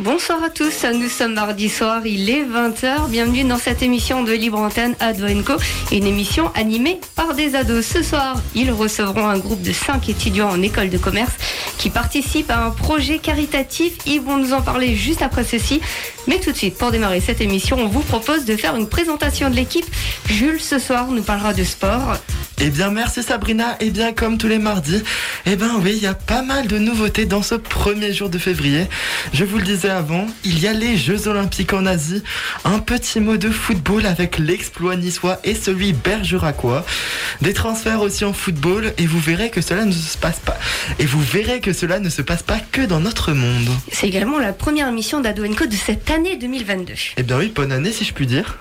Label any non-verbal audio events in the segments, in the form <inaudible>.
Bonsoir à tous, nous sommes mardi soir, il est 20h. Bienvenue dans cette émission de Libre Antenne Ado Co, une émission animée par des ados. Ce soir, ils recevront un groupe de 5 étudiants en école de commerce qui participent à un projet caritatif. Ils vont nous en parler juste après ceci. Mais tout de suite, pour démarrer cette émission, on vous propose de faire une présentation de l'équipe. Jules, ce soir, nous parlera de sport. Eh bien, merci Sabrina. Eh bien, comme tous les mardis, eh bien oui, il y a pas mal de nouveautés dans ce premier jour de février. Je vous le disais avant, il y a les Jeux Olympiques en Asie, un petit mot de football avec l'exploit niçois et celui bergeracois, des transferts aussi en football, et vous verrez que cela ne se passe pas. Et vous verrez que cela ne se passe pas que dans notre monde. C'est également la première émission d'Ado de cette année 2022. Eh bien oui, bonne année si je puis dire.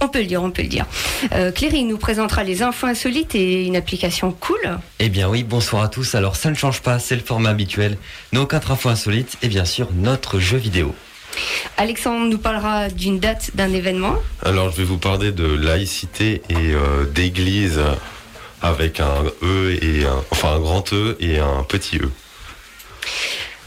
On peut le dire, on peut le dire. Euh, Cléry nous présentera les infos insolites et une application cool. Eh bien oui, bonsoir à tous. Alors ça ne change pas, c'est le format habituel. Nos quatre infos insolites et bien sûr notre jeu vidéo. Alexandre nous parlera d'une date d'un événement. Alors je vais vous parler de laïcité et euh, d'église avec un E et un, enfin un grand E et un petit E.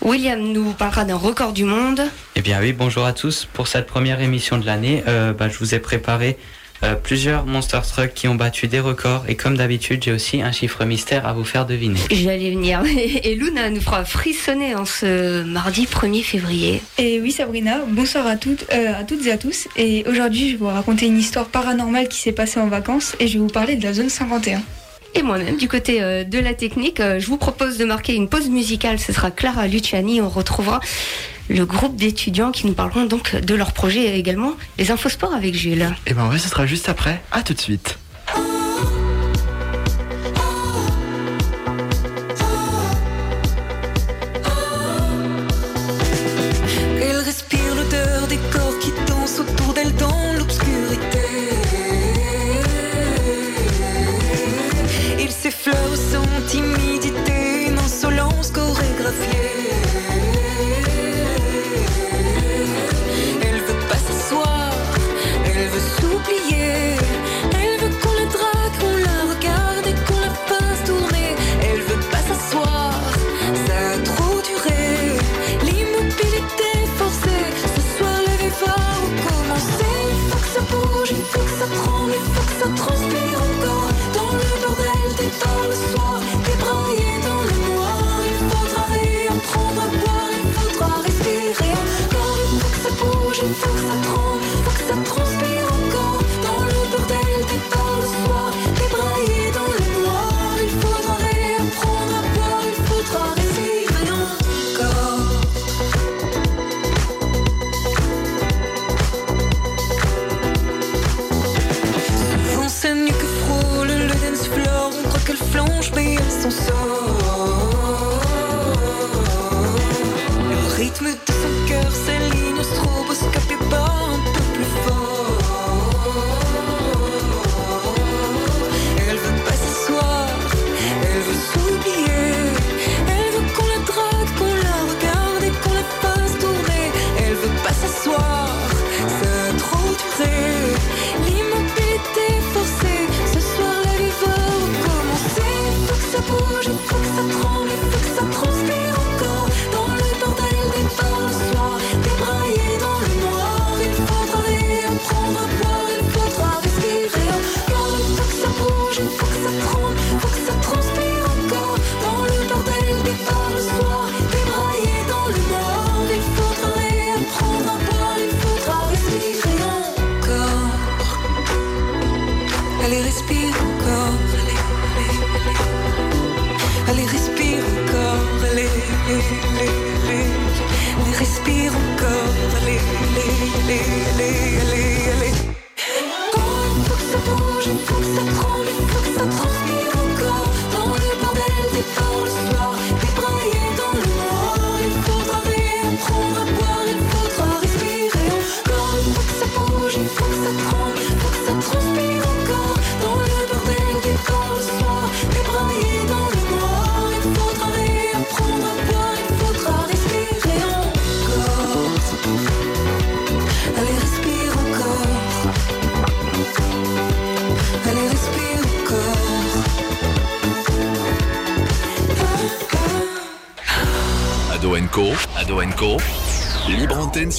William nous parlera d'un record du monde. Eh bien oui, bonjour à tous. Pour cette première émission de l'année, euh, bah, je vous ai préparé euh, plusieurs Monster Truck qui ont battu des records. Et comme d'habitude, j'ai aussi un chiffre mystère à vous faire deviner. J'allais venir. <laughs> Et Luna nous fera frissonner en ce mardi 1er février. Et oui, Sabrina, bonsoir à toutes, euh, à toutes et à tous. Et aujourd'hui, je vais vous raconter une histoire paranormale qui s'est passée en vacances et je vais vous parler de la zone 51 et moi-même. Du côté euh, de la technique, euh, je vous propose de marquer une pause musicale. Ce sera Clara Luciani. On retrouvera le groupe d'étudiants qui nous parleront donc de leur projet et également les infosports avec Jules. Et eh ben oui, ce sera juste après. À tout de suite.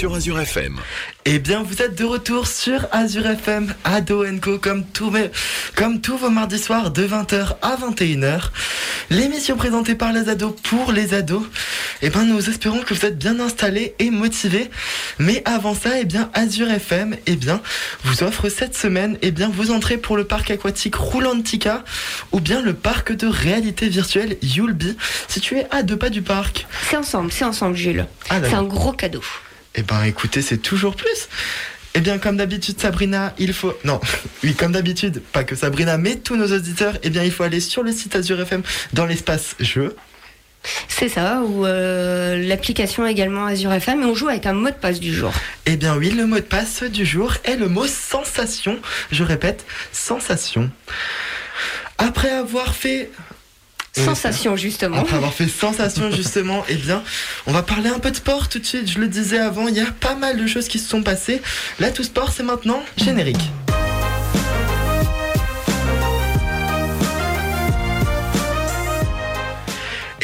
Sur Azure FM. Eh bien, vous êtes de retour sur Azure FM, Ado Co, comme, tous mes- comme tous vos mardis soirs de 20h à 21h. L'émission présentée par les ados pour les ados. Eh bien, nous espérons que vous êtes bien installés et motivés. Mais avant ça, eh bien, Azure FM, eh bien, vous offre cette semaine, eh bien, vos entrées pour le parc aquatique Roulantica ou bien le parc de réalité virtuelle Yulby, situé à deux pas du parc. C'est ensemble, c'est ensemble, Jules. Ah, C'est un gros cadeau. Eh ben écoutez, c'est toujours plus. Eh bien, comme d'habitude, Sabrina, il faut. Non, <laughs> oui, comme d'habitude, pas que Sabrina, mais tous nos auditeurs, eh bien, il faut aller sur le site Azure FM dans l'espace jeu. C'est ça, ou euh, l'application également Azure FM, et on joue avec un mot de passe du jour. Eh bien, oui, le mot de passe du jour est le mot sensation. Je répète, sensation. Après avoir fait. Sensation, justement. Après avoir fait sensation <laughs> justement, eh bien, on va parler un peu de sport tout de suite. Je le disais avant, il y a pas mal de choses qui se sont passées. Là, tout sport, c'est maintenant générique.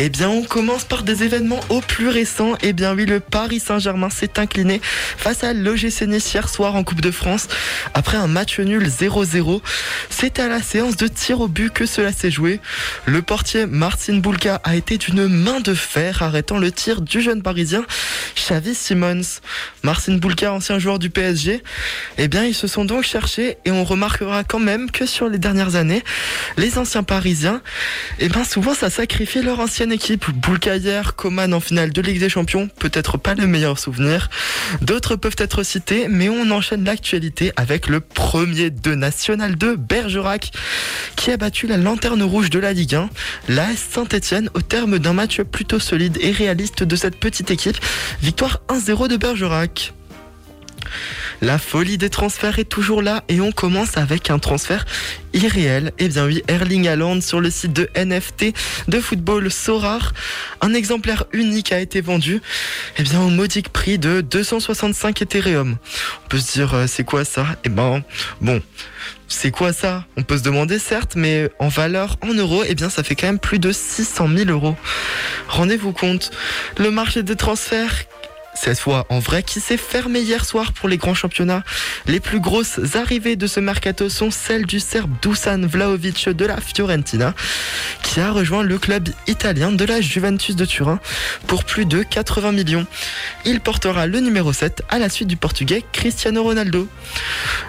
Eh bien, on commence par des événements au plus récents. Eh bien, oui, le Paris Saint-Germain s'est incliné face à l'OGC Nice hier soir en Coupe de France. Après un match nul 0-0, c'est à la séance de tir au but que cela s'est joué. Le portier Martin Boulka a été d'une main de fer, arrêtant le tir du jeune parisien Xavi Simons. Martin Boulka, ancien joueur du PSG, eh bien, ils se sont donc cherchés et on remarquera quand même que sur les dernières années, les anciens parisiens, eh bien, souvent ça sacrifie leur ancienne équipe. Boulka hier, Coman en finale de Ligue des Champions, peut-être pas le meilleur souvenir. D'autres peuvent être cités, mais on enchaîne l'actualité avec le premier de National 2, Bergerac, qui a battu la lanterne rouge de la Ligue 1, l'AS Saint-Etienne, au terme d'un match plutôt solide et réaliste de cette petite équipe. Victoire 1-0 de Bergerac. La folie des transferts est toujours là et on commence avec un transfert irréel. Eh bien oui, Erling Haaland sur le site de NFT de football Sorar. Un exemplaire unique a été vendu eh bien au modique prix de 265 Ethereum. On peut se dire euh, c'est quoi ça? Eh ben bon, c'est quoi ça? On peut se demander certes, mais en valeur en euros, eh bien ça fait quand même plus de 600 000 euros. Rendez-vous compte, le marché des transferts cette fois en vrai qui s'est fermé hier soir pour les grands championnats. Les plus grosses arrivées de ce mercato sont celles du Serbe Dusan Vlahovic de la Fiorentina qui a rejoint le club italien de la Juventus de Turin pour plus de 80 millions. Il portera le numéro 7 à la suite du portugais Cristiano Ronaldo.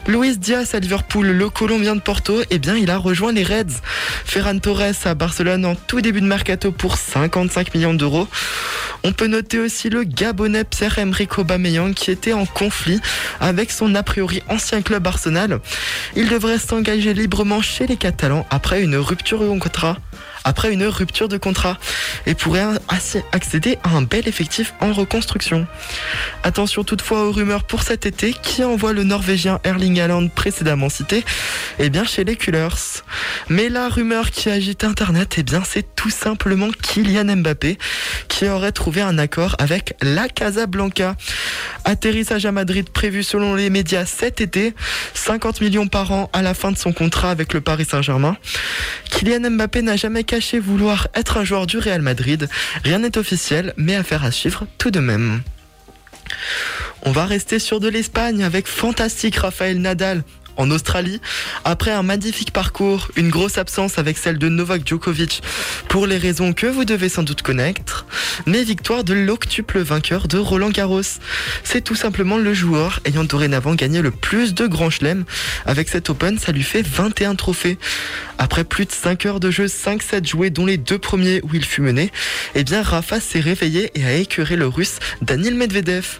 Luis Diaz à Liverpool, le Colombien de Porto, eh bien il a rejoint les Reds. Ferran Torres à Barcelone en tout début de mercato pour 55 millions d'euros. On peut noter aussi le Gabonais Pierre-Emerick Aubameyang qui était en conflit avec son a priori ancien club Arsenal. Il devrait s'engager librement chez les Catalans après une rupture de contrat. Après une rupture de contrat et pourrait accéder à un bel effectif en reconstruction. Attention toutefois aux rumeurs pour cet été qui envoie le Norvégien Erling Haaland précédemment cité? Eh bien chez les Cullers. Mais la rumeur qui agite internet eh bien c'est tout simplement Kylian Mbappé qui aurait trouvé un accord avec la Casablanca. Atterrissage à Madrid prévu selon les médias cet été, 50 millions par an à la fin de son contrat avec le Paris Saint-Germain. Kylian Mbappé n'a jamais caché vouloir être un joueur du Real Madrid. Rien n'est officiel, mais affaire à suivre tout de même. On va rester sur de l'Espagne avec fantastique Rafael Nadal en Australie. Après un magnifique parcours, une grosse absence avec celle de Novak Djokovic pour les raisons que vous devez sans doute connaître, mais victoire de l'octuple vainqueur de Roland Garros. C'est tout simplement le joueur ayant dorénavant gagné le plus de grands chelems. Avec cet Open, ça lui fait 21 trophées. Après plus de 5 heures de jeu, 5-7 joués, dont les deux premiers où il fut mené, eh bien Rafa s'est réveillé et a écœuré le russe Danil Medvedev.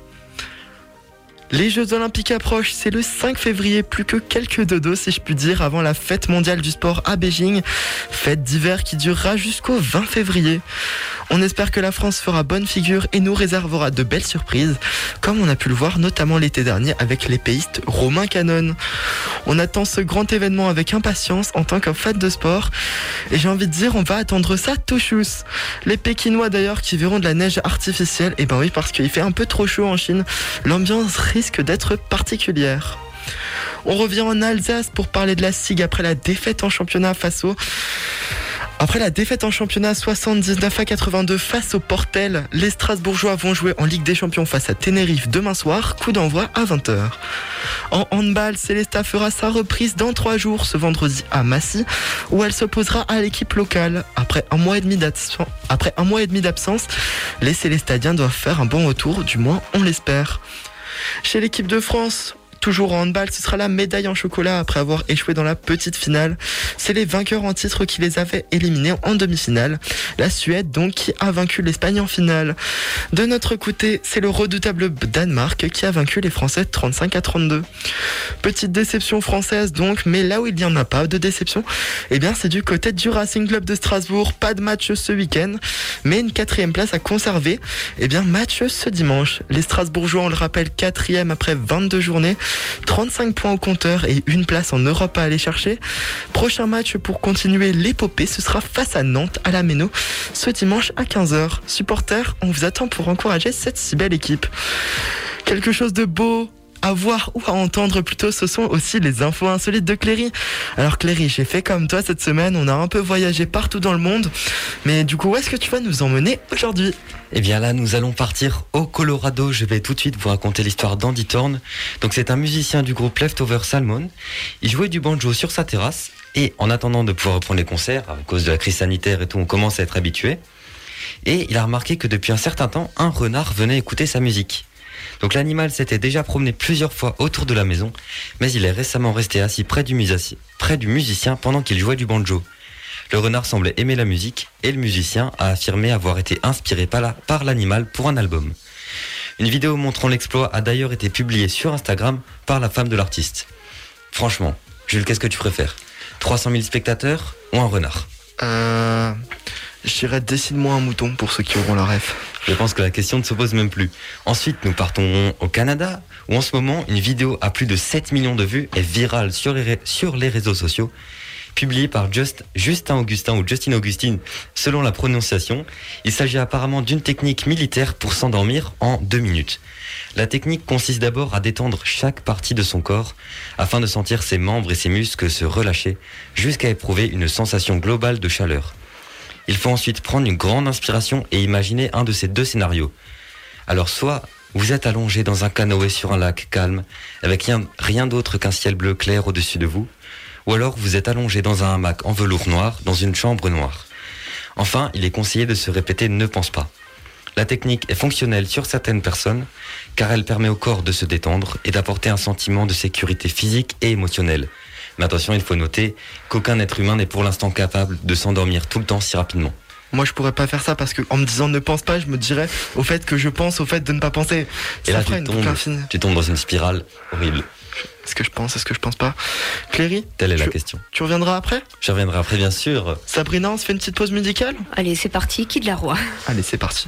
Les Jeux Olympiques approchent, c'est le 5 février, plus que quelques dodos si je puis dire avant la fête mondiale du sport à Beijing, fête d'hiver qui durera jusqu'au 20 février. On espère que la France fera bonne figure et nous réservera de belles surprises, comme on a pu le voir notamment l'été dernier avec l'épéiste Romain Canon. On attend ce grand événement avec impatience en tant que fan de sport, et j'ai envie de dire on va attendre ça tout chousse. Les Pékinois d'ailleurs qui verront de la neige artificielle, et ben oui parce qu'il fait un peu trop chaud en Chine, l'ambiance d'être particulière. On revient en Alsace pour parler de la SIG après la défaite en championnat face au Après la défaite en championnat 79 à 82 face au Portel, les Strasbourgeois vont jouer en Ligue des Champions face à Tenerife demain soir, coup d'envoi à 20h. En handball, Célesta fera sa reprise dans trois jours ce vendredi à Massy, où elle s'opposera à l'équipe locale. Après un mois et demi d'absence, les Célestadiens doivent faire un bon retour, du moins on l'espère. Chez l'équipe de France, Toujours en handball, ce sera la médaille en chocolat après avoir échoué dans la petite finale. C'est les vainqueurs en titre qui les avaient éliminés en demi-finale. La Suède donc qui a vaincu l'Espagne en finale. De notre côté, c'est le redoutable Danemark qui a vaincu les Français 35 à 32. Petite déception française donc, mais là où il n'y en a pas de déception, eh bien c'est du côté du Racing Club de Strasbourg. Pas de match ce week-end, mais une quatrième place à conserver. Eh bien match ce dimanche. Les Strasbourgeois, on le rappelle, quatrième après 22 journées. 35 points au compteur et une place en Europe à aller chercher. Prochain match pour continuer l'épopée, ce sera face à Nantes à la Méno ce dimanche à 15h. Supporters, on vous attend pour encourager cette si belle équipe. Quelque chose de beau, à voir ou à entendre plutôt, ce sont aussi les infos insolites de Cléry. Alors Cléry, j'ai fait comme toi cette semaine, on a un peu voyagé partout dans le monde, mais du coup, où est-ce que tu vas nous emmener aujourd'hui? Eh bien là, nous allons partir au Colorado. Je vais tout de suite vous raconter l'histoire d'Andy Thorne. Donc c'est un musicien du groupe Leftover Salmon. Il jouait du banjo sur sa terrasse et en attendant de pouvoir reprendre les concerts, à cause de la crise sanitaire et tout, on commence à être habitué. Et il a remarqué que depuis un certain temps, un renard venait écouter sa musique. Donc l'animal s'était déjà promené plusieurs fois autour de la maison, mais il est récemment resté assis près du, musicien pendant qu'il jouait du banjo. Le renard semblait aimer la musique et le musicien a affirmé avoir été inspiré par l'animal pour un album. Une vidéo montrant l'exploit a d'ailleurs été publiée sur Instagram par la femme de l'artiste. Franchement, Jules, qu'est-ce que tu préfères? 300 000 spectateurs ou un renard? Euh. Je dirais dessine-moi un mouton pour ceux qui auront la ref. Je pense que la question ne se pose même plus. Ensuite, nous partons au Canada, où en ce moment, une vidéo à plus de 7 millions de vues est virale sur les, réseaux sociaux. Publiée par Just, Justin Augustin ou Justin Augustine, selon la prononciation, il s'agit apparemment d'une technique militaire pour s'endormir en deux minutes. La technique consiste d'abord à détendre chaque partie de son corps afin de sentir ses membres et ses muscles se relâcher jusqu'à éprouver une sensation globale de chaleur. Il faut ensuite prendre une grande inspiration et imaginer un de ces deux scénarios. Alors soit vous êtes allongé dans un canoë sur un lac calme, avec rien, d'autre qu'un ciel bleu clair au-dessus de vous, ou alors vous êtes allongé dans un hamac en velours noir, dans une chambre noire. Enfin, il est conseillé de se répéter ne pense pas. La technique est fonctionnelle sur certaines personnes, car elle permet au corps de se détendre et d'apporter un sentiment de sécurité physique et émotionnelle. Mais attention, il faut noter qu'aucun être humain n'est pour l'instant capable de s'endormir tout le temps si rapidement. Moi, je pourrais pas faire ça parce que en me disant ne pense pas, je me dirais au fait que je pense au fait de ne pas penser. Et là, tu tombes, tu tombes dans une spirale horrible. Est-ce que je pense, est-ce que je pense pas? Cléry Telle est la question. Tu reviendras après? Je reviendrai après, bien sûr. Sabrina, on se fait une petite pause musicale? Allez, c'est parti, qui de la roi? Allez, c'est parti.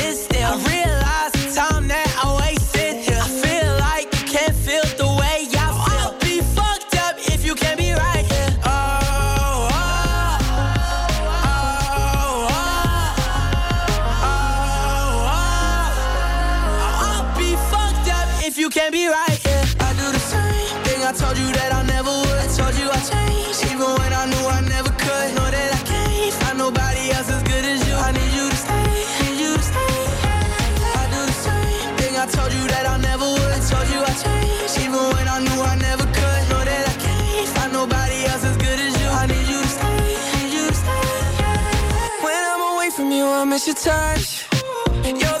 miss your touch. You're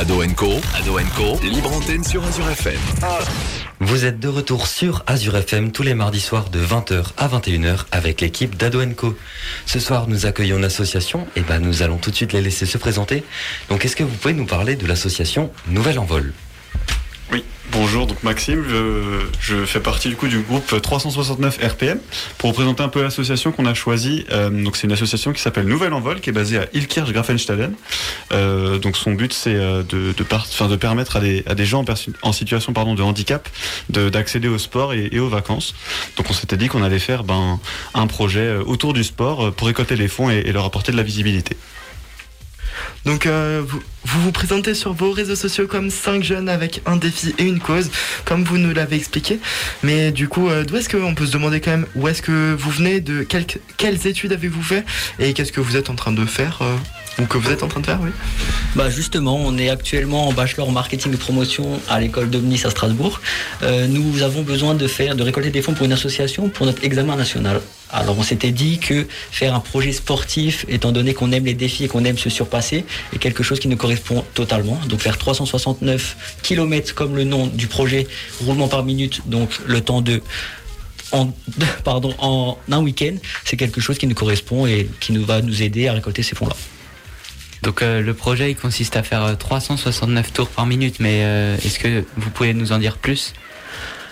Ado Co, Ado libre antenne sur Azure FM. Vous êtes de retour sur Azure FM tous les mardis soirs de 20h à 21h avec l'équipe d'Ado. Ce soir, nous accueillons une association et ben nous allons tout de suite les laisser se présenter. Donc, est-ce que vous pouvez nous parler de l'association Nouvelle Envol? Bonjour, donc Maxime, je, fais partie du coup du groupe 369 RPM pour vous présenter un peu l'association qu'on a choisie. Euh, donc c'est une association qui s'appelle Nouvelle Envol qui est basée à Ilkirch Grafenstaden. Euh, donc son but c'est euh, de, permettre à des, gens en, situation pardon, de handicap de- d'accéder au sport et, aux vacances. Donc on s'était dit qu'on allait faire ben, un projet autour du sport pour récolter les fonds et leur apporter de la visibilité. Donc euh, vous, vous présentez sur vos réseaux sociaux comme 5 jeunes avec un défi et une cause, comme vous nous l'avez expliqué. Mais du coup, euh, d'où est-ce qu'on peut se demander quand même où est-ce que vous venez, de quel- quelles études avez-vous fait et qu'est-ce que vous êtes en train de faire euh, ou que vous êtes en train de faire, oui. Bah justement, on est actuellement en bachelor en marketing et promotion à l'école d'Omnis à Strasbourg. Nous avons besoin de faire, de récolter des fonds pour une association pour notre examen national. Alors on s'était dit que faire un projet sportif, étant donné qu'on aime les défis et qu'on aime se surpasser, est quelque chose qui nous correspond totalement. Donc faire 369 km comme le nom du projet, roulement par minute, donc le temps de en, pardon, en un week-end, c'est quelque chose qui nous correspond et qui nous va nous aider à récolter ces fonds-là. Donc euh, le projet il consiste à faire euh, 369 tours par minute, mais euh, est-ce que vous pouvez nous en dire plus?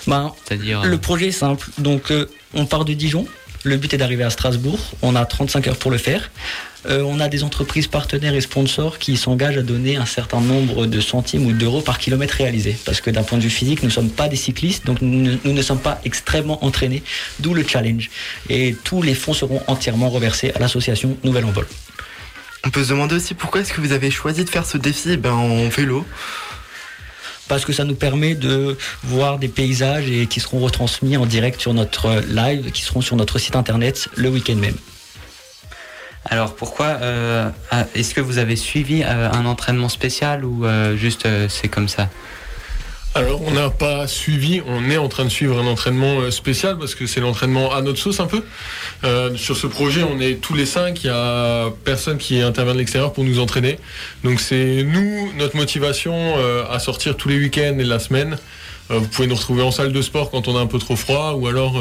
Ben, C'est-à-dire euh, Le projet est simple. Donc, euh, on part de Dijon. Le but est d'arriver à Strasbourg. On a 35 heures pour le faire. Euh, on a des entreprises partenaires et sponsors qui s'engagent à donner un certain nombre de centimes ou d'euros par kilomètre réalisé. Parce que d'un point de vue physique, nous ne sommes pas des cyclistes, donc nous, ne- sommes pas extrêmement entraînés, d'où le challenge. Et tous les fonds seront entièrement reversés à l'association Nouvelle Envol. On peut se demander aussi pourquoi est-ce que vous avez choisi de faire ce défi? Ben, en vélo. Parce que ça nous permet de voir des paysages et qui seront retransmis en direct sur notre live, qui seront sur notre site internet le week-end même. Alors pourquoi euh, ah, Est-ce que vous avez suivi euh, un entraînement spécial ou euh, juste euh, c'est comme ça? Alors, on n'a pas suivi, on est en train de suivre un entraînement euh, spécial parce que c'est l'entraînement à notre sauce un peu. Euh, sur ce projet, on est tous les cinq, il y a personne qui intervient de l'extérieur pour nous entraîner. Donc, c'est nous, notre motivation euh, à sortir tous les week-ends et la semaine. Vous pouvez nous retrouver en salle de sport quand on a un peu trop froid ou alors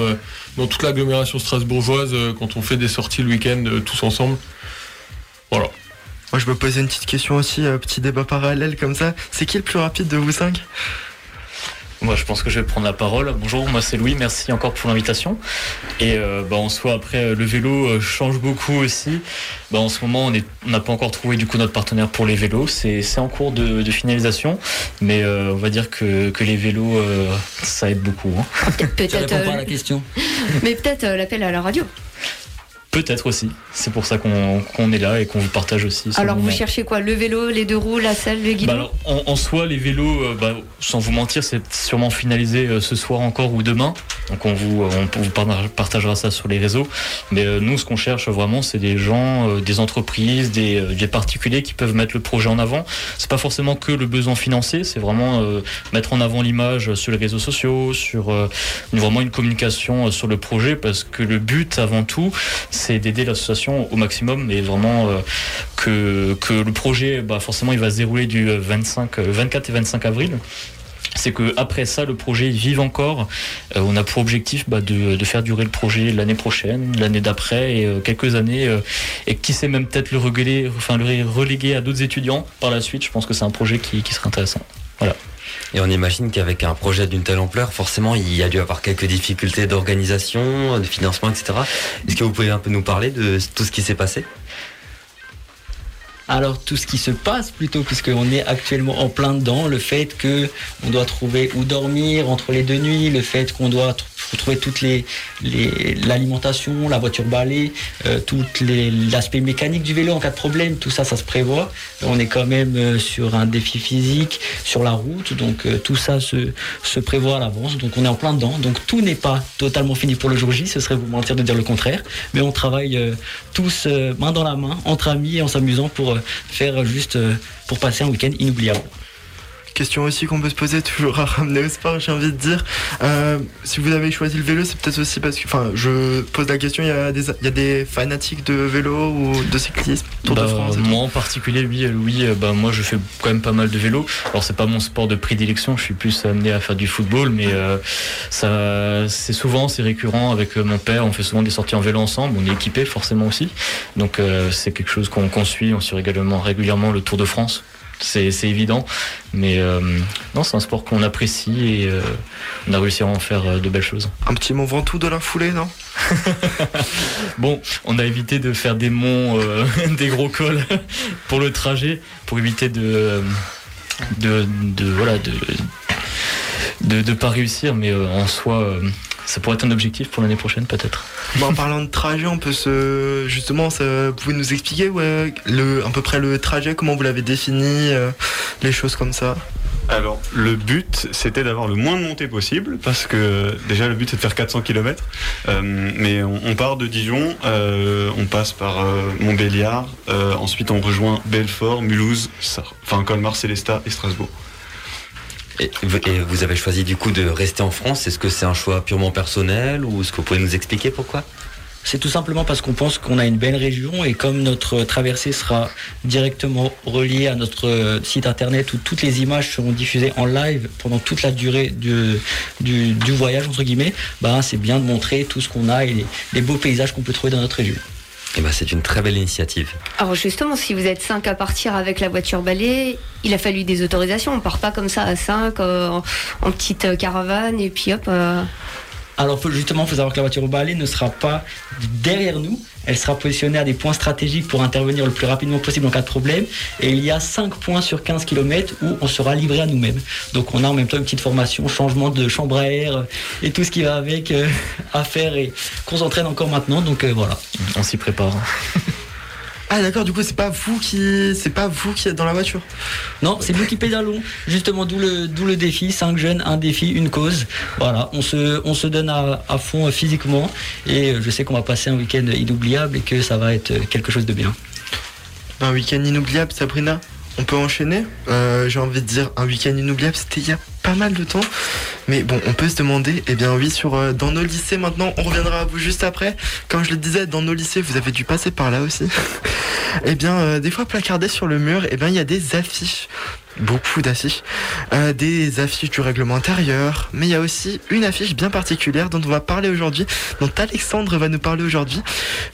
dans toute l'agglomération strasbourgeoise quand on fait des sorties le week-end tous ensemble. Voilà. Moi, je me posais une petite question aussi, petit débat parallèle comme ça. C'est qui le plus rapide de vous cinq? Moi, je pense que je vais prendre la parole. Bonjour, moi c'est Louis, merci encore pour l'invitation. Et euh, bah, en soi, après, euh, le vélo euh, change beaucoup aussi. Bah, en ce moment, on est- on n'a pas encore trouvé du coup notre partenaire pour les vélos. C'est c'est en cours de, de finalisation, mais euh, on va dire que, que les vélos, euh, ça aide beaucoup. hein. Peut-être. euh, question. <laughs> mais peut-être euh, l'appel à la radio. Peut-être aussi. C'est pour ça qu'on est là et qu'on vous partage aussi. ce Alors vous cherchez quoi? Le vélo, les deux roues, la selle, le guidon? Bah alors, en, en soi, les vélos, euh, bah, sans vous mentir, c'est sûrement finalisé euh, ce soir encore ou demain. Donc on vous, euh, partagera ça sur les réseaux. Mais euh, nous, ce qu'on cherche vraiment, c'est des gens, euh, des entreprises, des, particuliers qui peuvent mettre le projet en avant. C'est pas forcément que le besoin financier, c'est vraiment mettre en avant l'image sur les réseaux sociaux, sur vraiment une communication sur le projet, parce que le but avant tout, c'est d'aider l'association au maximum et vraiment que, le projet, bah, forcément, il va se dérouler du euh, 25, euh, 24 et 25 avril. C'est que après ça, le projet vive encore. Euh, on a pour objectif bah, de, faire durer le projet l'année prochaine, l'année d'après et euh, quelques années. euh, et qui sait même peut-être le reléguer, à d'autres étudiants par la suite. Je pense que c'est un projet qui, serait intéressant. Et on imagine qu'avec un projet d'une telle ampleur, forcément, il y a dû avoir quelques difficultés d'organisation, de financement, etc. Est-ce que vous pouvez un peu nous parler de tout ce qui s'est passé? Alors tout ce qui se passe plutôt, puisqu'on est actuellement en plein dedans, le fait que on doit trouver où dormir entre les deux nuits, le fait qu'on doit tr- vous trouvez toutes les l'alimentation, la voiture balai, euh, tout l'aspect mécanique du vélo en cas de problème, tout ça, ça se prévoit. On est quand même euh, sur un défi physique, sur la route, donc euh, tout ça se, prévoit à l'avance. Donc on est en plein dedans. Donc tout n'est pas totalement fini pour le jour J, ce serait vous mentir de dire le contraire. Mais on travaille euh, tous main dans la main, entre amis et en s'amusant pour faire juste euh, pour passer un week-end inoubliable. Question aussi qu'on peut se poser toujours à ramener au sport, j'ai envie de dire. Euh, si vous avez choisi le vélo, c'est peut-être aussi parce que, enfin, je pose la question, il y, a des, il y a des fanatiques de vélo ou de cyclisme, Tour de Bah, France moi en particulier, oui, Louis, euh, bah, moi je fais quand même pas mal de vélo. Alors c'est pas mon sport de prédilection, je suis plus amené à faire du football, mais euh, ça, c'est souvent, c'est récurrent avec euh, mon père. On fait souvent des sorties en vélo ensemble. On est équipé forcément aussi, donc euh, c'est quelque chose qu'on qu'on suit. On suit également régulièrement le Tour de France. C'est évident, mais euh, non, c'est un sport qu'on apprécie et euh, on a réussi à en faire euh, de belles choses. Un petit Mont Ventoux de la foulée, non? <laughs> Bon, on a évité de faire des monts, euh, <laughs> des gros cols pour le trajet, pour éviter de, de, de voilà, de, de, de pas réussir, mais euh, en soi, euh, ça pourrait être un objectif pour l'année prochaine peut-être. Bon, en parlant de trajet, on peut se. Justement, ça, vous pouvez nous expliquer ouais, le, à peu près le trajet, comment vous l'avez défini, euh, les choses comme ça? Alors, le but, c'était d'avoir le moins de montées possible, parce que déjà, le but, c'est de faire 400 km. mais on, on part de Dijon, euh, on passe par euh, Montbéliard, euh, ensuite on rejoint Belfort, Mulhouse, Sar- enfin Colmar, Célestat et Strasbourg. Et, vous- avez choisi du coup de rester en France. Est-ce que c'est un choix purement personnel ou est-ce que vous pouvez nous expliquer pourquoi? C'est tout simplement parce qu'on pense qu'on a une belle région et comme notre traversée sera directement reliée à notre site internet où toutes les images seront diffusées en live pendant toute la durée du, voyage, entre guillemets, bah, c'est bien de montrer tout ce qu'on a et les beaux paysages qu'on peut trouver dans notre région. Eh ben, c'est une très belle initiative. Alors justement, si vous êtes 5 à partir avec la voiture balai, il a fallu des autorisations. On part pas comme ça à 5 en, en petite euh, caravane et puis hop. euh, Alors justement, il faut savoir que la voiture au balai ne sera pas derrière nous. Elle sera positionnée à des points stratégiques pour intervenir le plus rapidement possible en cas de problème. Et il y a 5 points sur 15 km où on sera livré à nous-mêmes. Donc on a en même temps une petite formation, changement de chambre à air euh, et tout ce qui va avec euh, <laughs> à faire et qu'on s'entraîne encore maintenant. Donc euh, voilà. On s'y prépare. Ah d'accord, du coup c'est pas vous qui c'est pas vous qui êtes dans la voiture. Non, c'est nous qui pédalons. Justement, d'où le, d'où le défi. 5 jeunes, un défi, une cause. Voilà, on se, on se donne à, à fond physiquement. Et euh, je sais qu'on va passer un week-end inoubliable et que ça va être quelque chose de bien. Un week-end inoubliable, Sabrina? On peut enchaîner? Euh, J'ai envie de dire un week-end inoubliable, c'était il y a pas mal de temps. Mais bon, on peut se demander. Eh bien oui, sur euh, dans nos lycées maintenant, on reviendra à vous juste après. Comme je le disais, dans nos lycées, vous avez dû passer par là aussi. <laughs> eh bien, euh, des fois placardées sur le mur, eh bien il y a des affiches. Beaucoup d'affiches. Euh, des affiches du règlement intérieur. Mais il y a aussi une affiche bien particulière dont on va parler aujourd'hui, dont Alexandre va nous parler aujourd'hui.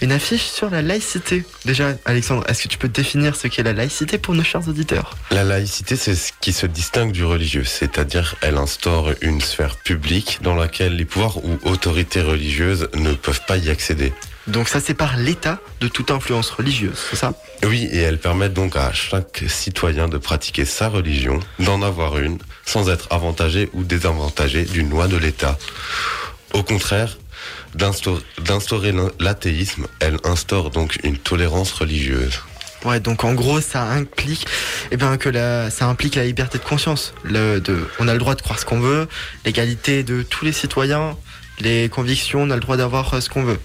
Une affiche sur la laïcité. Déjà, Alexandre, est-ce que tu peux définir ce qu'est la laïcité pour nos chers auditeurs? La laïcité, c'est ce qui se distingue du religieux, c'est-à-dire elle instaure une sphère publique dans laquelle les pouvoirs ou autorités religieuses ne peuvent pas y accéder. Donc ça sépare l'État de toute influence religieuse, c'est ça? Oui, et elle permet donc à chaque citoyen de pratiquer sa religion, d'en avoir une, sans être avantagé ou désavantagé d'une loi de l'État. Au contraire, d'instaur- d'instaurer l'athéisme, elle instaure donc une tolérance religieuse. Ouais, donc en gros, ça implique, eh bien, que la, ça implique la liberté de conscience. Le, de, on a le droit de croire ce qu'on veut, l'égalité de tous les citoyens, les convictions, on a le droit d'avoir euh, ce qu'on veut.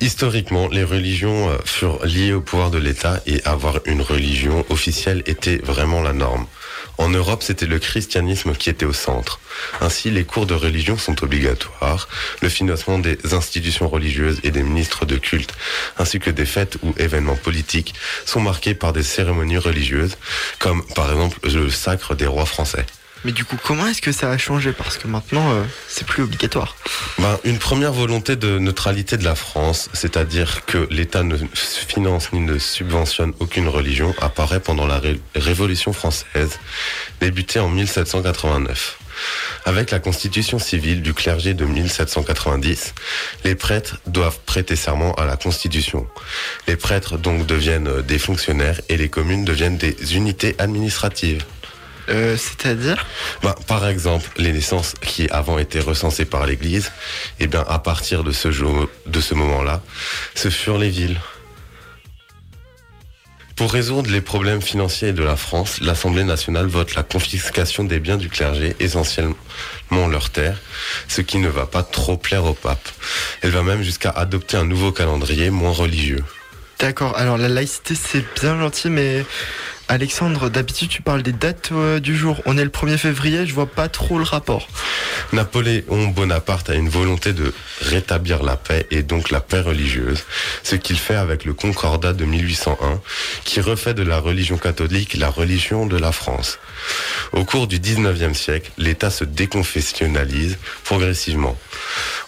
Historiquement, les religions euh, furent liées au pouvoir de l'État et avoir une religion officielle était vraiment la norme. En Europe, c'était le christianisme qui était au centre. Ainsi, les cours de religion sont obligatoires, le financement des institutions religieuses et des ministres de culte, ainsi que des fêtes ou événements politiques sont marqués par des cérémonies religieuses, comme par exemple le sacre des rois français. Mais du coup, comment est-ce que ça a changé? Parce que maintenant, euh, c'est plus obligatoire. Ben, une première volonté de neutralité de la France, c'est-à-dire que l'État ne finance ni ne subventionne aucune religion, apparaît pendant la Ré- Révolution française, débutée en 1789. Avec la constitution civile du clergé de 1790, les prêtres doivent prêter serment à la constitution. Les prêtres donc deviennent des fonctionnaires et les communes deviennent des unités administratives. Euh, c'est-à-dire Bah, par exemple, les naissances qui avant étaient recensées par l'Église, eh bien, à partir de ce, jour, de ce moment-là, ce furent les villes. Pour résoudre les problèmes financiers de la France, l'Assemblée nationale vote la confiscation des biens du clergé, essentiellement leurs terres, ce qui ne va pas trop plaire au pape. Elle va même jusqu'à adopter un nouveau calendrier moins religieux. D'accord, alors la laïcité c'est bien gentil, mais Alexandre, d'habitude tu parles des dates euh, du jour. On est le 1er février, je vois pas trop le rapport. Napoléon Bonaparte a une volonté de rétablir la paix et donc la paix religieuse, ce qu'il fait avec le Concordat de 1801, qui refait de la religion catholique la religion de la France. Au cours du 19e siècle, l'État se déconfessionnalise progressivement.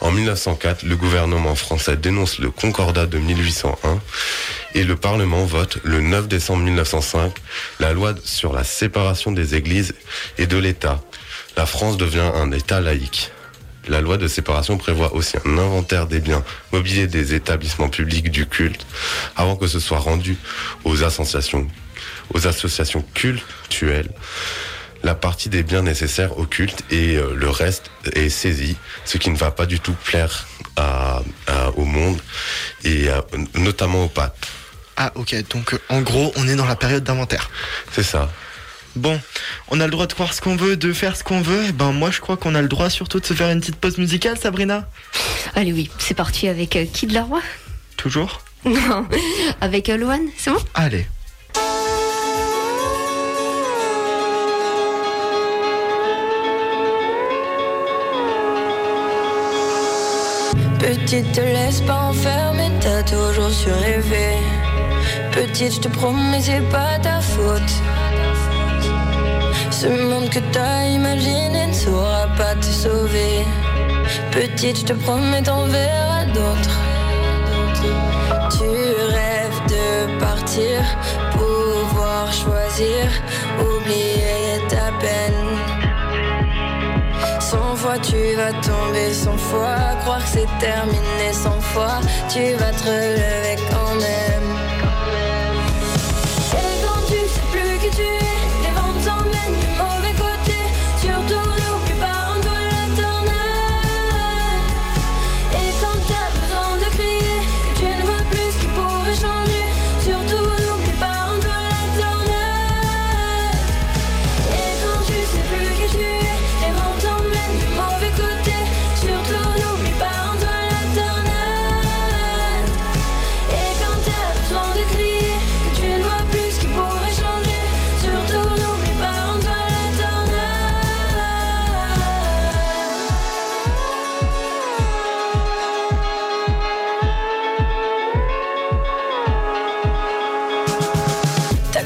En 1904, le gouvernement français dénonce le Concordat de 1801 et le Parlement vote le 9 décembre 1905 la loi sur la séparation des églises et de l'État. La France devient un État laïque. La loi de séparation prévoit aussi un inventaire des biens mobiliers des établissements publics du culte avant que ce soit rendu aux associations, aux associations cultuelles la partie des biens nécessaires au culte et euh, le reste est saisi, ce qui ne va pas du tout plaire à, à- au monde et notamment au pape. Ah ok, donc euh, en gros on est dans la période d'inventaire. C'est ça. Bon, on a le droit de croire ce qu'on veut, de faire ce qu'on veut, et ben moi je crois qu'on a le droit surtout de se faire une petite pause musicale Sabrina Allez, oui, c'est parti avec euh, Kid Laroi Toujours Non, <laughs> avec euh, Loane, c'est bon? Allez. Petite, te laisse pas enfermer, t'as toujours su rêver. Petite, je te promets, c'est pas ta faute. Ce monde que t'as imaginé ne saura pas te sauver. Petite, je te promets, t'en verras d'autres. Tu rêves de partir, pouvoir choisir, oublier ta peine. Cent fois tu vas tomber, cent fois croire que c'est terminé, cent fois tu vas te relever quand même.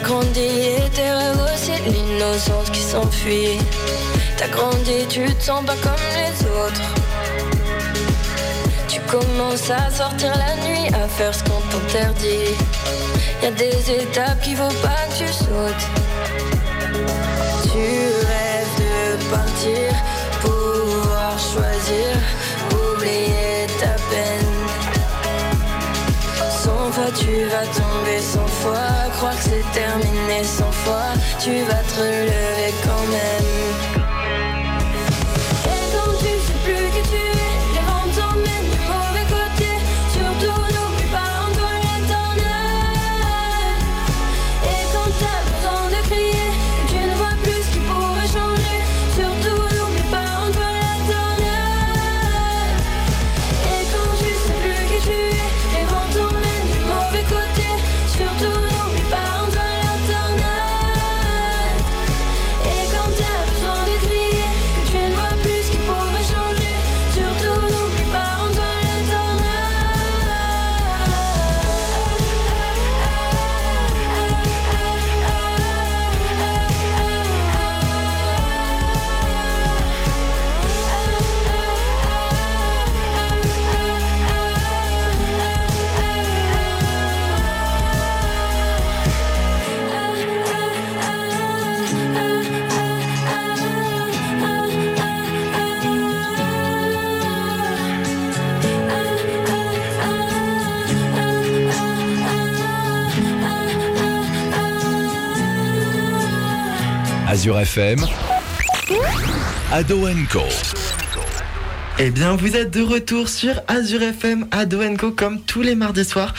Grandi et tes rêves aussi, l'innocence qui s'enfuit. T'as grandi, tu te sens pas comme les autres. Tu commences à sortir la nuit, à faire ce qu'on t'interdit. Y a des étapes qu'il faut pas que tu sautes. Tu rêves de partir, pouvoir choisir, oublier ta peine. Tu vas tomber, cent fois croire que c'est terminé, cent fois tu vas te relever quand même. Azure FM, Ado Co. Eh bien, vous êtes de retour sur Azure FM à Co comme tous les mardis soirs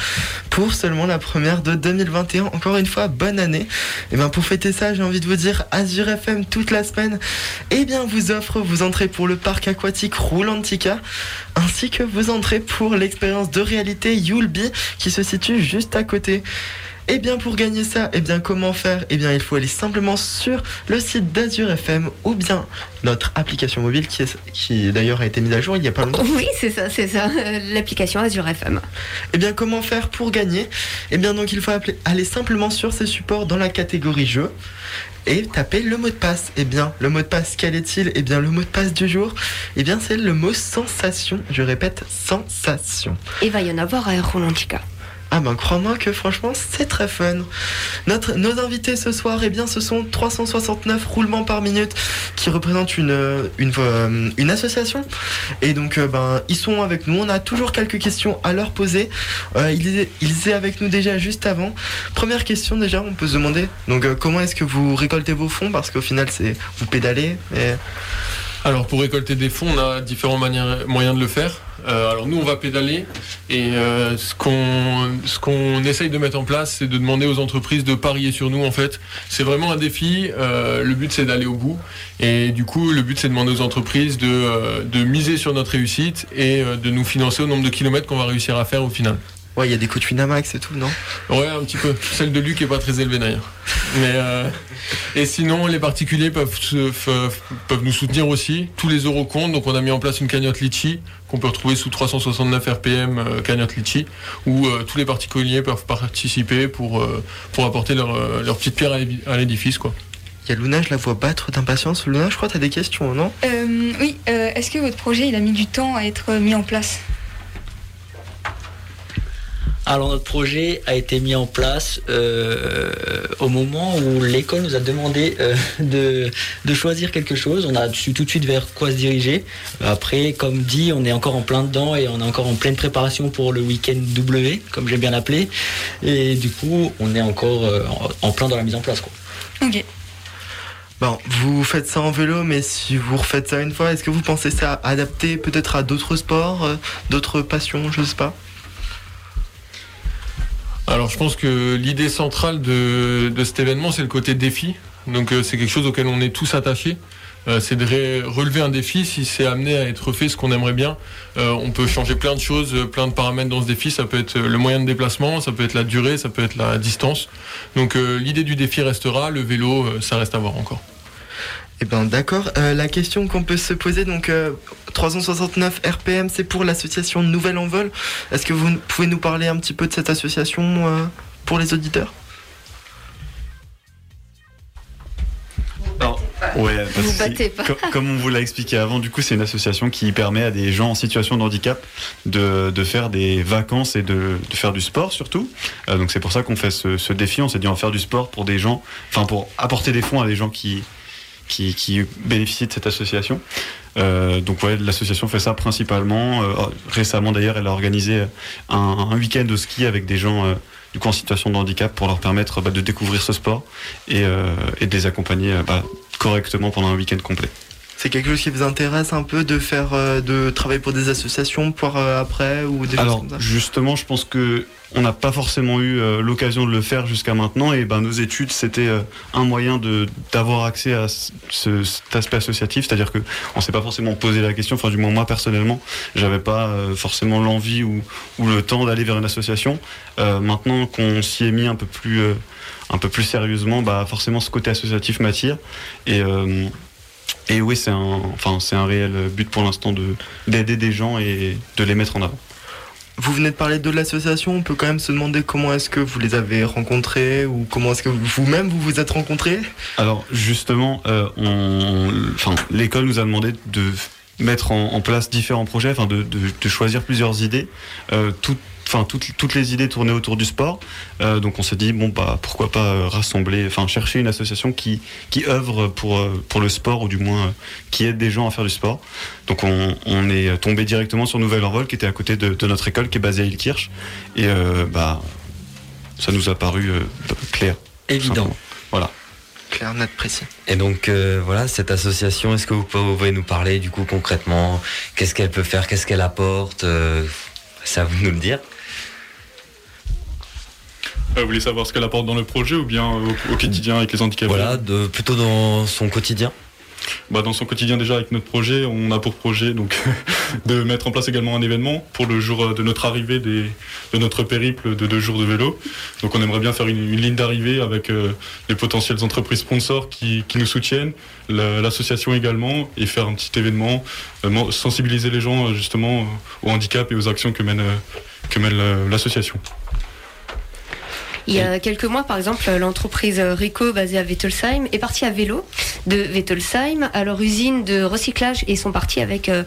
pour seulement la première de 2021. Encore une fois, bonne année. Eh bien, pour fêter ça, j'ai envie de vous dire Azure FM toute la semaine. Eh bien, vous offre vos entrées pour le parc aquatique Roulantica ainsi que vos entrées pour l'expérience de réalité Yulby qui se situe juste à côté. Et bien pour gagner ça, et bien comment faire? Eh bien il faut aller simplement sur le site d'Azure FM ou bien notre application mobile qui, est- qui d'ailleurs a été mise à jour il n'y a pas longtemps. Oui, c'est ça, c'est ça. euh, L'application Azure FM. Eh bien, comment faire pour gagner? Eh bien, donc, il faut appeler- aller simplement sur ces supports dans la catégorie jeu et taper le mot de passe. Eh bien, le mot de passe, quel est-il? Eh bien, le mot de passe du jour, eh bien, c'est le mot sensation. Je répète, sensation. Il va y en avoir à Rolantica. Ah ben crois-moi que franchement c'est très fun. Notre, nos invités ce soir, eh bien ce sont 369 roulements par minute qui représentent une, une, euh, association. Et donc euh, ben ils sont avec nous. On a toujours quelques questions à leur poser. Euh, ils, ils étaient avec nous déjà juste avant. Première question déjà, on peut se demander. Donc comment est-ce que vous récoltez vos fonds? Parce qu'au final c'est vous pédalez. Alors pour récolter des fonds, on a différents manières- moyens de le faire. Euh, alors nous, on va pédaler et euh, ce qu'on ce qu'on essaye de mettre en place, c'est de demander aux entreprises de parier sur nous. En fait, c'est vraiment un défi. Euh, le but, c'est d'aller au bout et du coup, le but, c'est de demander aux entreprises de de miser sur notre réussite et de nous financer au nombre de kilomètres qu'on va réussir à faire au final. Ouais, il y a des coûts de Winamax et tout, non? Ouais, un petit peu. Celle de Luc est pas très élevée d'ailleurs. Mais euh, et sinon, les particuliers peuvent peuvent nous soutenir aussi. Tous les euros comptent. Donc, on a mis en place une cagnotte Litchi qu'on peut retrouver sous 369 RPM euh, cagnotte Litchi, où euh, tous les particuliers peuvent participer pour euh, pour apporter leur euh, leur petite pierre à l'édi- à l'édifice, quoi. Il y a Luna, je la vois battre d'impatience. Luna, je crois que tu as des questions, non? Euh, oui, euh, est-ce que votre projet il a mis du temps à être mis en place? Alors notre projet a été mis en place euh, au moment où l'école nous a demandé euh, <laughs> de, de choisir quelque chose. On a su tout de suite vers quoi se diriger. Après, comme dit, on est encore en plein dedans et on est encore en pleine préparation pour le week-end W, comme j'ai bien appelé. Et du coup, on est encore euh, en, plein dans la mise en place. Quoi. Ok. Bon, vous faites ça en vélo, mais si vous refaites ça une fois, est-ce que vous pensez ça adapté peut-être à d'autres sports, d'autres passions, je sais pas? Alors je pense que l'idée centrale de, cet événement, c'est le côté défi. Donc euh, c'est quelque chose auquel on est tous attachés. Euh, c'est de relever un défi. Si c'est amené à être fait ce qu'on aimerait bien, euh, on peut changer plein de choses, plein de paramètres dans ce défi. Ça peut être le moyen de déplacement, ça peut être la durée, ça peut être la distance. Donc l'idée du défi restera. Le vélo, ça reste à voir encore. Eh ben d'accord. Euh, la question qu'on peut se poser, donc euh, 369 RPM, c'est pour l'association Nouvelle Envol. Est-ce que vous pouvez nous parler un petit peu de cette association euh, pour les auditeurs? Alors, ouais, parce Vous battez pas. co- comme on vous l'a expliqué avant, du coup, c'est une association qui permet à des gens en situation de handicap de, de faire des vacances et de, de faire du sport surtout. Euh, donc c'est pour ça qu'on fait ce, ce défi. On s'est dit on va faire du sport pour des gens, enfin pour apporter des fonds à des gens qui qui, qui bénéficient de cette association. Euh, donc ouais, l'association fait ça principalement. Euh, récemment d'ailleurs, elle a organisé un, week-end de ski avec des gens euh, du coup en situation de handicap pour leur permettre bah, de découvrir ce sport et, de les accompagner bah, correctement pendant un week-end complet. C'est quelque chose qui vous intéresse un peu de faire, euh, de travailler pour des associations, pour euh, après ou des choses Alors comme ça justement, je pense que on n'a pas forcément eu euh, l'occasion de le faire jusqu'à maintenant et ben nos études c'était euh, un moyen de d'avoir accès à ce, ce- cet aspect associatif, c'est-à-dire que on s'est pas forcément posé la question, enfin du moins moi personnellement, j'avais pas euh, forcément l'envie ou, ou le temps d'aller vers une association. Maintenant qu'on s'y est mis un peu plus un peu plus sérieusement, bah forcément ce côté associatif m'attire. Et et oui, c'est un, enfin, c'est un réel but pour l'instant de d'aider des gens et de les mettre en avant. Vous venez de parler de l'association, on peut quand même se demander comment est-ce que vous les avez rencontrés ou comment est-ce que vous-même vous vous êtes rencontrés? Alors justement, euh, on, enfin, l'école nous a demandé de mettre en, en place différents projets, enfin de, de- de choisir plusieurs idées. Euh, toutes, enfin toutes, toutes les idées tournaient autour du sport. Euh, donc on s'est dit bon bah pourquoi pas euh, rassembler, enfin chercher une association qui qui œuvre pour euh, pour le sport ou du moins qui aide des gens à faire du sport. Donc on, on est tombé directement sur Nouvelle Envol qui était à côté de, de notre école qui est basée à Ilkirch et euh, bah ça nous a paru euh, clair. Évident. Voilà. Clair, net, précis. Et donc euh, voilà, cette association, est-ce que vous pouvez nous parler du coup concrètement? Qu'est-ce qu'elle peut faire? Qu'est-ce qu'elle apporte? Euh, C'est à vous de nous le dire. Euh, vous voulez savoir ce qu'elle apporte dans le projet ou bien au, au quotidien avec les handicapés Voilà, de, plutôt dans son quotidien. bah, Dans son quotidien déjà avec notre projet, on a pour projet donc <laughs> de mettre en place également un événement pour le jour euh, de notre arrivée des, de notre périple de deux jours de vélo. Donc on aimerait bien faire une, une ligne d'arrivée avec euh, les potentielles entreprises sponsors qui, qui nous soutiennent, la- l'association également, et faire un petit événement, euh, sensibiliser les gens euh, justement euh, au handicap et aux actions que mène, euh, que mène euh, l'association. Il y a quelques mois, par exemple, l'entreprise Rico, basée à Wettelsheim, est partie à vélo de Wettelsheim à leur usine de recyclage et sont partis avec euh,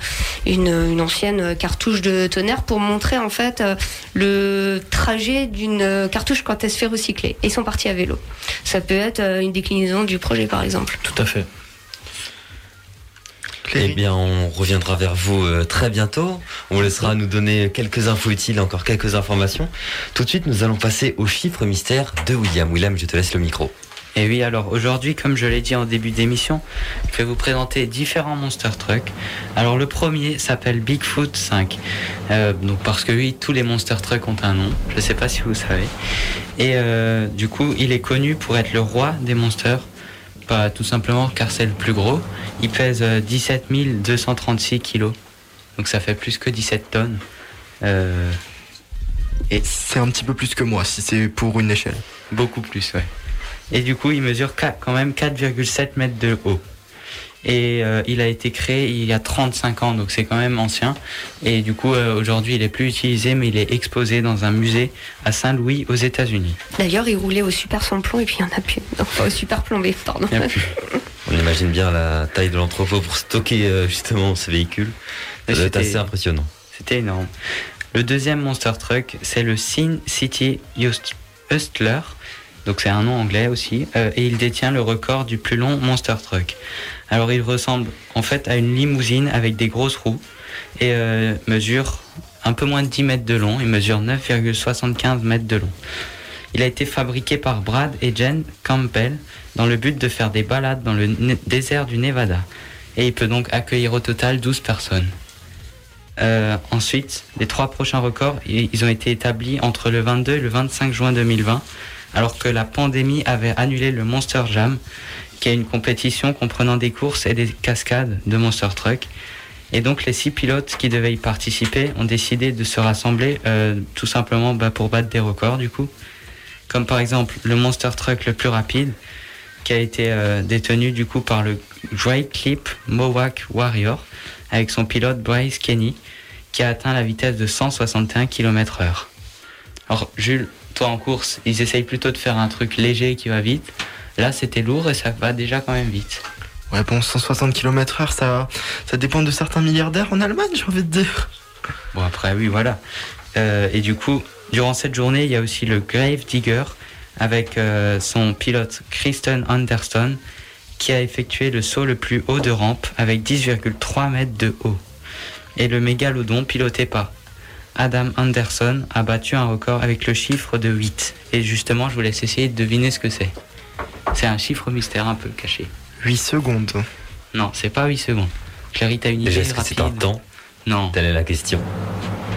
une, une ancienne cartouche de tonnerre pour montrer en fait euh, le trajet d'une cartouche quand elle se fait recycler. Et ils sont partis à vélo. Ça peut être euh, une déclinaison du projet, par exemple. Tout à fait. Eh bien, on reviendra vers vous euh, très bientôt. On laissera nous donner quelques infos utiles, encore quelques informations. Tout de suite, nous allons passer au chiffre mystère de William. William, je te laisse le micro. Et oui, alors aujourd'hui, comme je l'ai dit en début d'émission, je vais vous présenter différents Monster Trucks. Alors le premier s'appelle Bigfoot 5. Euh, donc parce que oui, tous les Monster Trucks ont un nom. Je ne sais pas si vous savez. Et euh, du coup, il est connu pour être le roi des monsters. Pas tout simplement car c'est le plus gros. Il pèse euh, 17 236 kilos. Donc ça fait plus que 17 tonnes. Euh, Et c'est un petit peu plus que moi, si c'est pour une échelle. Beaucoup plus, ouais. Et du coup, il mesure qua- quand même 4,7 mètres de haut. Et euh, il a été créé il y a 35 ans, donc c'est quand même ancien. Et du coup, euh, aujourd'hui, il est plus utilisé, mais il est exposé dans un musée à Saint-Louis, aux États-Unis. D'ailleurs, il roulait au super sans plomb et puis il n'y en a plus. Non, pas au super plombé, pardon. Il y a plus. <laughs> On imagine bien la taille de l'entrepôt pour stocker euh, justement ce véhicule. Ça doit être C'était- assez impressionnant. C'était énorme. Le deuxième Monster Truck, c'est le Sin City Hust- Hustler. Donc c'est un nom anglais aussi. euh, et il détient le record du plus long Monster Truck. Alors il ressemble en fait à une limousine avec des grosses roues et euh, mesure un peu moins de 10 mètres de long et mesure 9,75 mètres de long. Il a été fabriqué par Brad et Jen Campbell dans le but de faire des balades dans le désert du Nevada. Et il peut donc accueillir au total 12 personnes. Euh, ensuite, les trois prochains records, ils ont été établis entre le 22 et le 25 juin 2020, alors que la pandémie avait annulé le Monster Jam, qui est une compétition comprenant des courses et des cascades de Monster Truck. Et donc les six pilotes qui devaient y participer ont décidé de se rassembler euh, tout simplement bah, pour battre des records du coup. Comme par exemple le Monster Truck le plus rapide, qui a été euh, détenu du coup par le Dry Clip Mohawk Warrior, avec son pilote Bryce Kenny, qui a atteint la vitesse de 161 km/h. Alors Jules, toi en course, ils essayent plutôt de faire un truc léger qui va vite. Là c'était lourd et ça va déjà quand même vite. Ouais, bon, 160 km/h, ça, ça dépend de certains milliardaires en Allemagne, j'ai envie de dire. Bon après oui voilà. Euh, et du coup, durant cette journée, il y a aussi le Grave Digger avec euh, son pilote Kristen Anderson qui a effectué le saut le plus haut de rampe avec 10,3 mètres de haut. Et le mégalodon piloté par Adam Anderson a battu un record avec le chiffre de 8. Et justement, je vous laisse essayer de deviner ce que c'est. C'est un chiffre mystère un peu caché. 8 secondes. Non, c'est pas 8 secondes. Clary, t'as une idée est-ce que c'est un rapide temps Non. Telle est la question.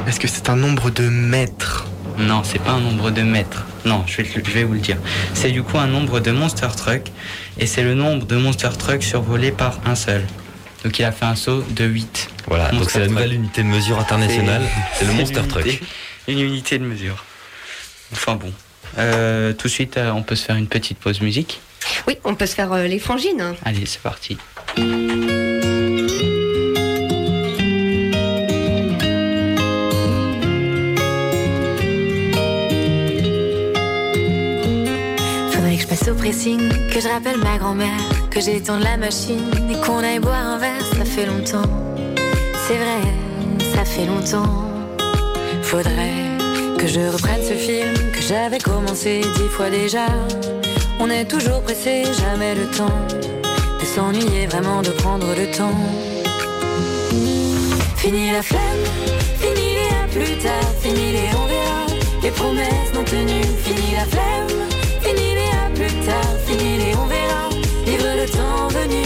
Est-ce que c'est un nombre de mètres Non, c'est pas un nombre de mètres. Non, je vais, je vous le dire. C'est du coup un nombre de Monster Truck et c'est le nombre de Monster Truck survolés par un seul. Donc il a fait un saut de 8. Voilà, donc c'est la nouvelle unité de mesure internationale, c'est le Monster Truck. Une unité de mesure. Enfin bon. Euh, tout de suite, euh, on peut se faire une petite pause musique. Oui, on peut se faire euh, les frangines. Allez, c'est parti. Faudrait que je passe au pressing, que je rappelle ma grand-mère, que j'étende la machine et qu'on aille boire un verre, ça fait longtemps. C'est vrai, ça fait longtemps. Faudrait que je reprenne ce film que j'avais commencé dix fois déjà. On est toujours pressé, jamais le temps de s'ennuyer, vraiment de prendre le temps. Fini la flemme, fini les à plus tard, fini les on verra, les promesses non tenues, fini la flemme, fini les à plus tard, fini les on verra, vivre le temps venu.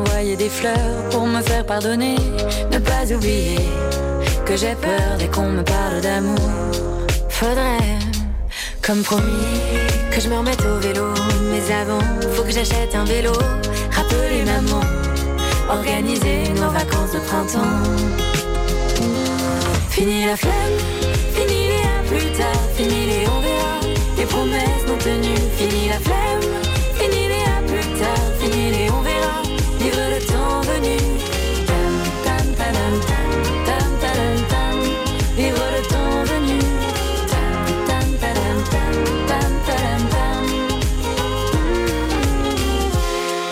Envoyer des fleurs pour me faire pardonner, ne pas oublier que j'ai peur dès qu'on me parle d'amour. Faudrait, comme promis, que je me remette au vélo. Mais avant, faut que j'achète un vélo. Rappeler maman, organiser nos vacances de printemps. Fini la flemme, fini les à plus tard, fini les on verra, les promesses non tenues. Fini la flemme, fini les à plus tard, fini les on verra, vivre le temps venu. Vivre le temps.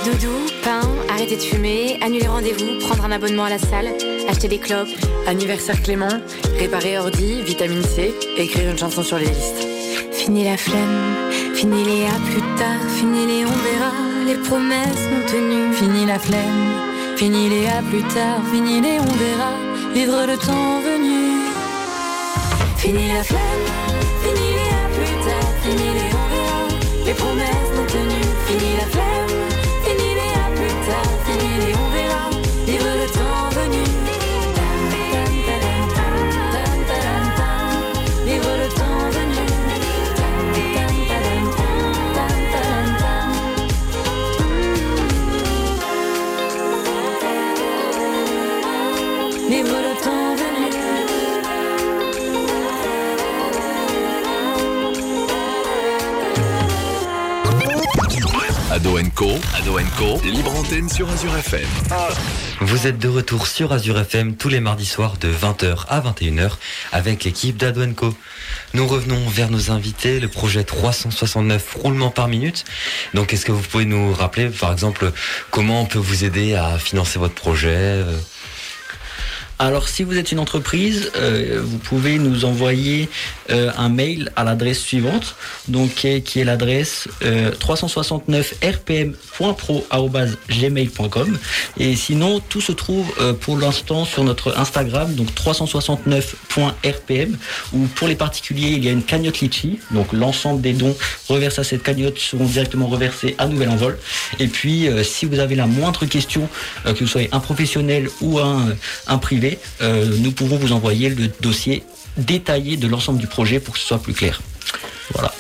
Doudou, pain, arrêter de fumer, annuler rendez-vous, prendre un abonnement à la salle, acheter des clopes. Anniversaire Clément, réparer ordi, vitamine C, écrire une chanson sur les listes. Fini la flemme, fini les à plus tard, fini les on verra, les promesses non tenues. Fini la flemme, fini les à plus tard, fini les on verra, vivre le temps venu. Fini la flemme, fini les à plus tard, fini les on verra, les promesses non tenues. Fini la flemme, fini les à plus tard, fini les on Co, Co, libre antenne sur Azure FM. Vous êtes de retour sur Azure FM tous les mardis soirs de 20h à 21h avec l'équipe d'Adwenco. Nous revenons vers nos invités, le projet 369 roulements par minute. Donc est-ce que vous pouvez nous rappeler par exemple comment on peut vous aider à financer votre projet euh, Alors, si vous êtes une entreprise, euh, vous pouvez nous envoyer euh, un mail à l'adresse suivante, donc qui est, l'adresse euh, 369rpm.pro@gmail.com. Et sinon, tout se trouve euh, pour l'instant sur notre Instagram, donc 369.rpm. Ou pour les particuliers, il y a une cagnotte Litchi, donc l'ensemble des dons reversés à cette cagnotte seront directement reversés à Nouvel Envol. Et puis, euh, si vous avez la moindre question, euh, que vous soyez un professionnel ou un privé, euh, nous pouvons vous envoyer le dossier détaillé de l'ensemble du projet pour que ce soit plus clair. Voilà.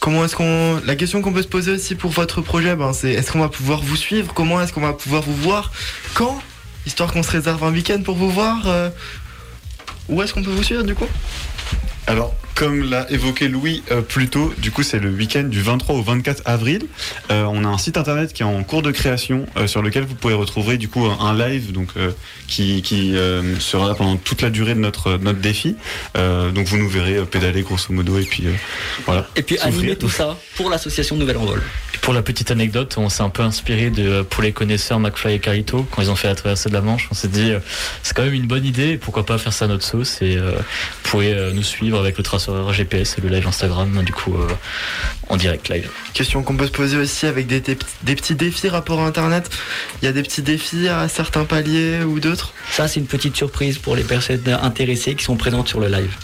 Comment est-ce qu'on. La question qu'on peut se poser aussi pour votre projet, ben, c'est est-ce qu'on va pouvoir vous suivre? Comment est-ce qu'on va pouvoir vous voir? Quand? Histoire qu'on se réserve un week-end pour vous voir euh, Où est-ce qu'on peut vous suivre du coup? Alors, comme l'a évoqué Louis euh, plus tôt, du coup c'est le week-end du 23 au 24 avril. Euh, on a un site internet qui est en cours de création euh, sur lequel vous pouvez retrouver du coup un, un live donc euh, qui, qui euh, sera là pendant toute la durée de notre notre défi. Euh, donc vous nous verrez euh, pédaler grosso modo et puis euh, voilà. Et puis animer tout ça pour l'association Nouvel Envol. Et pour la petite anecdote, on s'est un peu inspiré de pour les connaisseurs McFly et Carito quand ils ont fait la traversée de la Manche. On s'est dit euh, c'est quand même une bonne idée. Pourquoi pas faire ça à notre sauce Et euh, vous pouvez euh, nous suivre avec le traceur GPS et le live Instagram du coup euh, en direct live. Question qu'on peut se poser aussi avec des, des, des petits défis rapport à internet. Il y a des petits défis à certains paliers ou d'autres? Ça, c'est une petite surprise pour les personnes intéressées qui sont présentes sur le live.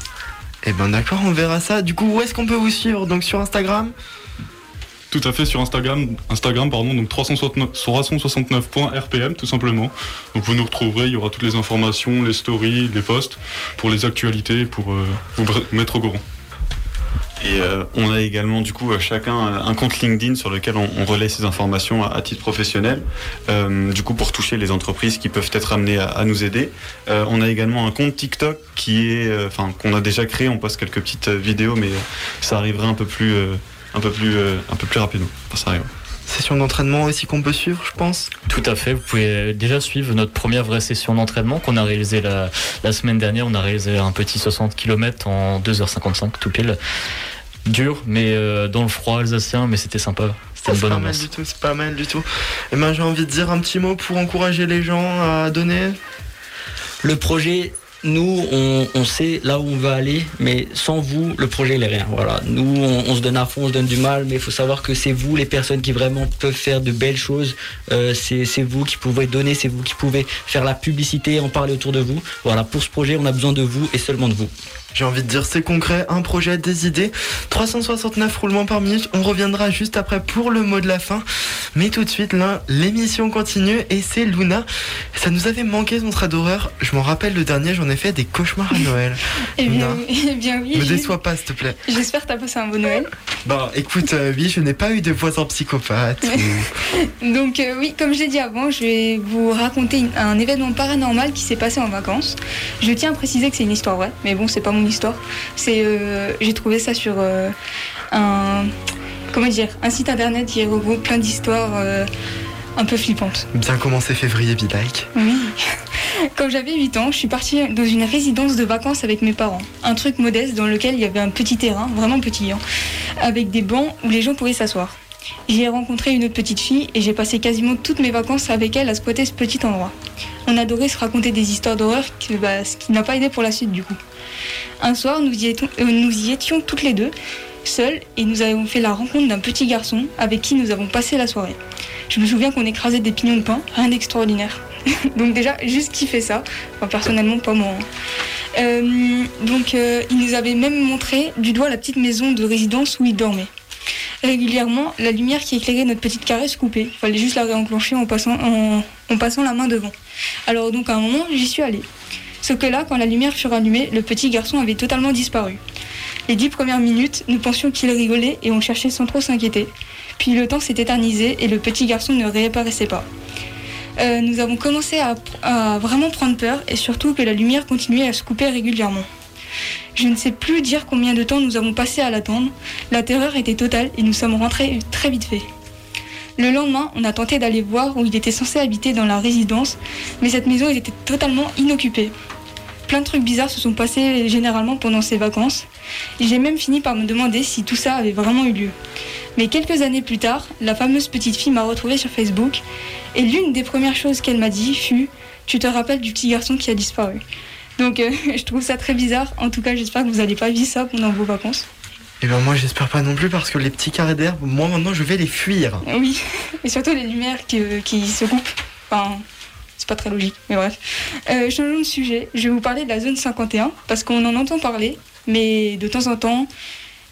Eh ben d'accord, on verra ça. Du coup, où est-ce qu'on peut vous suivre? Donc sur Instagram? Tout à fait sur Instagram, Instagram pardon, donc 369 369.rpm tout simplement. Donc vous nous retrouverez, il y aura toutes les informations, les stories, les posts pour les actualités, pour euh, vous mettre au courant. Et euh, on a également du coup euh, chacun euh, un compte LinkedIn sur lequel on, relaie ces informations à, titre professionnel, euh, du coup pour toucher les entreprises qui peuvent être amenées à, nous aider. Euh, on a également un compte TikTok qui est, enfin qu'on a déjà créé, on poste quelques petites vidéos, mais ça arrivera un peu plus, un peu plus, euh, un peu plus rapidement. Enfin, ça arrive. Session d'entraînement aussi qu'on peut suivre, je pense. Tout à fait. Vous pouvez déjà suivre notre première vraie session d'entraînement qu'on a réalisée la, la semaine dernière. On a réalisé un petit 60 km en 2h55 tout pile. Dur, mais euh, dans le froid alsacien, mais c'était sympa. C'était une C'est bonne pas mal ambiance. du tout, c'est pas mal du tout. Et ben j'ai envie de dire un petit mot pour encourager les gens à donner? Le projet nous, on, sait là où on veut aller, mais sans vous, le projet, il est rien. Voilà. Nous, on, se donne à fond, on se donne du mal, mais il faut savoir que c'est vous les personnes qui vraiment peuvent faire de belles choses. Euh, c'est vous qui pouvez donner, c'est vous qui pouvez faire la publicité, en parler autour de vous. Voilà, pour ce projet, on a besoin de vous et seulement de vous. J'ai envie de dire c'est concret, un projet, des idées. 369 roulements par minute. On reviendra juste après pour le mot de la fin. Mais tout de suite, là, l'émission continue et c'est Luna. Ça nous avait manqué son trait d'horreur. Je m'en rappelle le dernier, j'en ai fait des cauchemars à Noël. <laughs> Eh bien, Luna, oui, <laughs> eh bien oui. me déçois pas, s'il te plaît. J'espère que t'as passé un bon Noël. Bah écoute, euh, oui, je n'ai pas eu de voisin psychopathe. ou- <laughs> Donc euh, oui, comme je l'ai dit avant, je vais vous raconter un événement paranormal qui s'est passé en vacances. Je tiens à préciser que c'est une histoire vraie, mais bon, c'est pas mon histoire. C'est, euh, j'ai trouvé ça sur euh, un, comment dire, un site internet qui regroupe plein d'histoires euh, un peu flippantes. Bien commencé février, like. Oui. <laughs> Quand j'avais 8 ans, je suis partie dans une résidence de vacances avec mes parents. Un truc modeste dans lequel il y avait un petit terrain, vraiment petit, hein, avec des bancs où les gens pouvaient s'asseoir. J'y ai rencontré une autre petite fille et j'ai passé quasiment toutes mes vacances avec elle à squatter ce petit endroit. On adorait se raconter des histoires d'horreur, que- bah, ce qui n'a pas aidé pour la suite du coup. Un soir, nous y étions, euh, nous y étions toutes les deux, seules, et nous avons fait la rencontre d'un petit garçon avec qui nous avons passé la soirée. Je me souviens qu'on écrasait des pignons de pain, rien d'extraordinaire. <laughs> donc déjà, juste kiffer ça? Enfin, personnellement, pas moi. hein. Euh, donc, euh, il nous avait même montré du doigt la petite maison de résidence où il dormait. Régulièrement, la lumière qui éclairait notre petite carresse coupait. Il fallait juste la réenclencher en passant, en, en passant la main devant. Alors donc à un moment, j'y suis allée. Sauf que là, quand la lumière fut rallumée, le petit garçon avait totalement disparu. Les dix premières minutes, nous pensions qu'il rigolait et on cherchait sans trop s'inquiéter. Puis le temps s'est éternisé et le petit garçon ne réapparaissait pas. Euh, nous avons commencé à, à vraiment prendre peur et surtout que la lumière continuait à se couper régulièrement. Je ne sais plus dire combien de temps nous avons passé à l'attendre. La terreur était totale et nous sommes rentrés très vite fait. Le lendemain, on a tenté d'aller voir où il était censé habiter dans la résidence, mais cette maison était totalement inoccupée. Plein de trucs bizarres se sont passés généralement pendant ces vacances. Et J'ai même fini par me demander si tout ça avait vraiment eu lieu. Mais quelques années plus tard, la fameuse petite fille m'a retrouvée sur Facebook et l'une des premières choses qu'elle m'a dit fut Tu te rappelles du petit garçon qui a disparu? Donc euh, <laughs> je trouve ça très bizarre. En tout cas, j'espère que vous n'allez pas vivre ça pendant vos vacances. Et ben moi j'espère pas non plus parce que les petits carrés d'air, moi maintenant je vais les fuir. Oui, <laughs> et surtout les lumières qui, euh, qui se coupent. Enfin, c'est pas très logique, mais bref. Euh, changeons de sujet. Je vais vous parler de la zone 51 parce qu'on en entend parler, mais de temps en temps.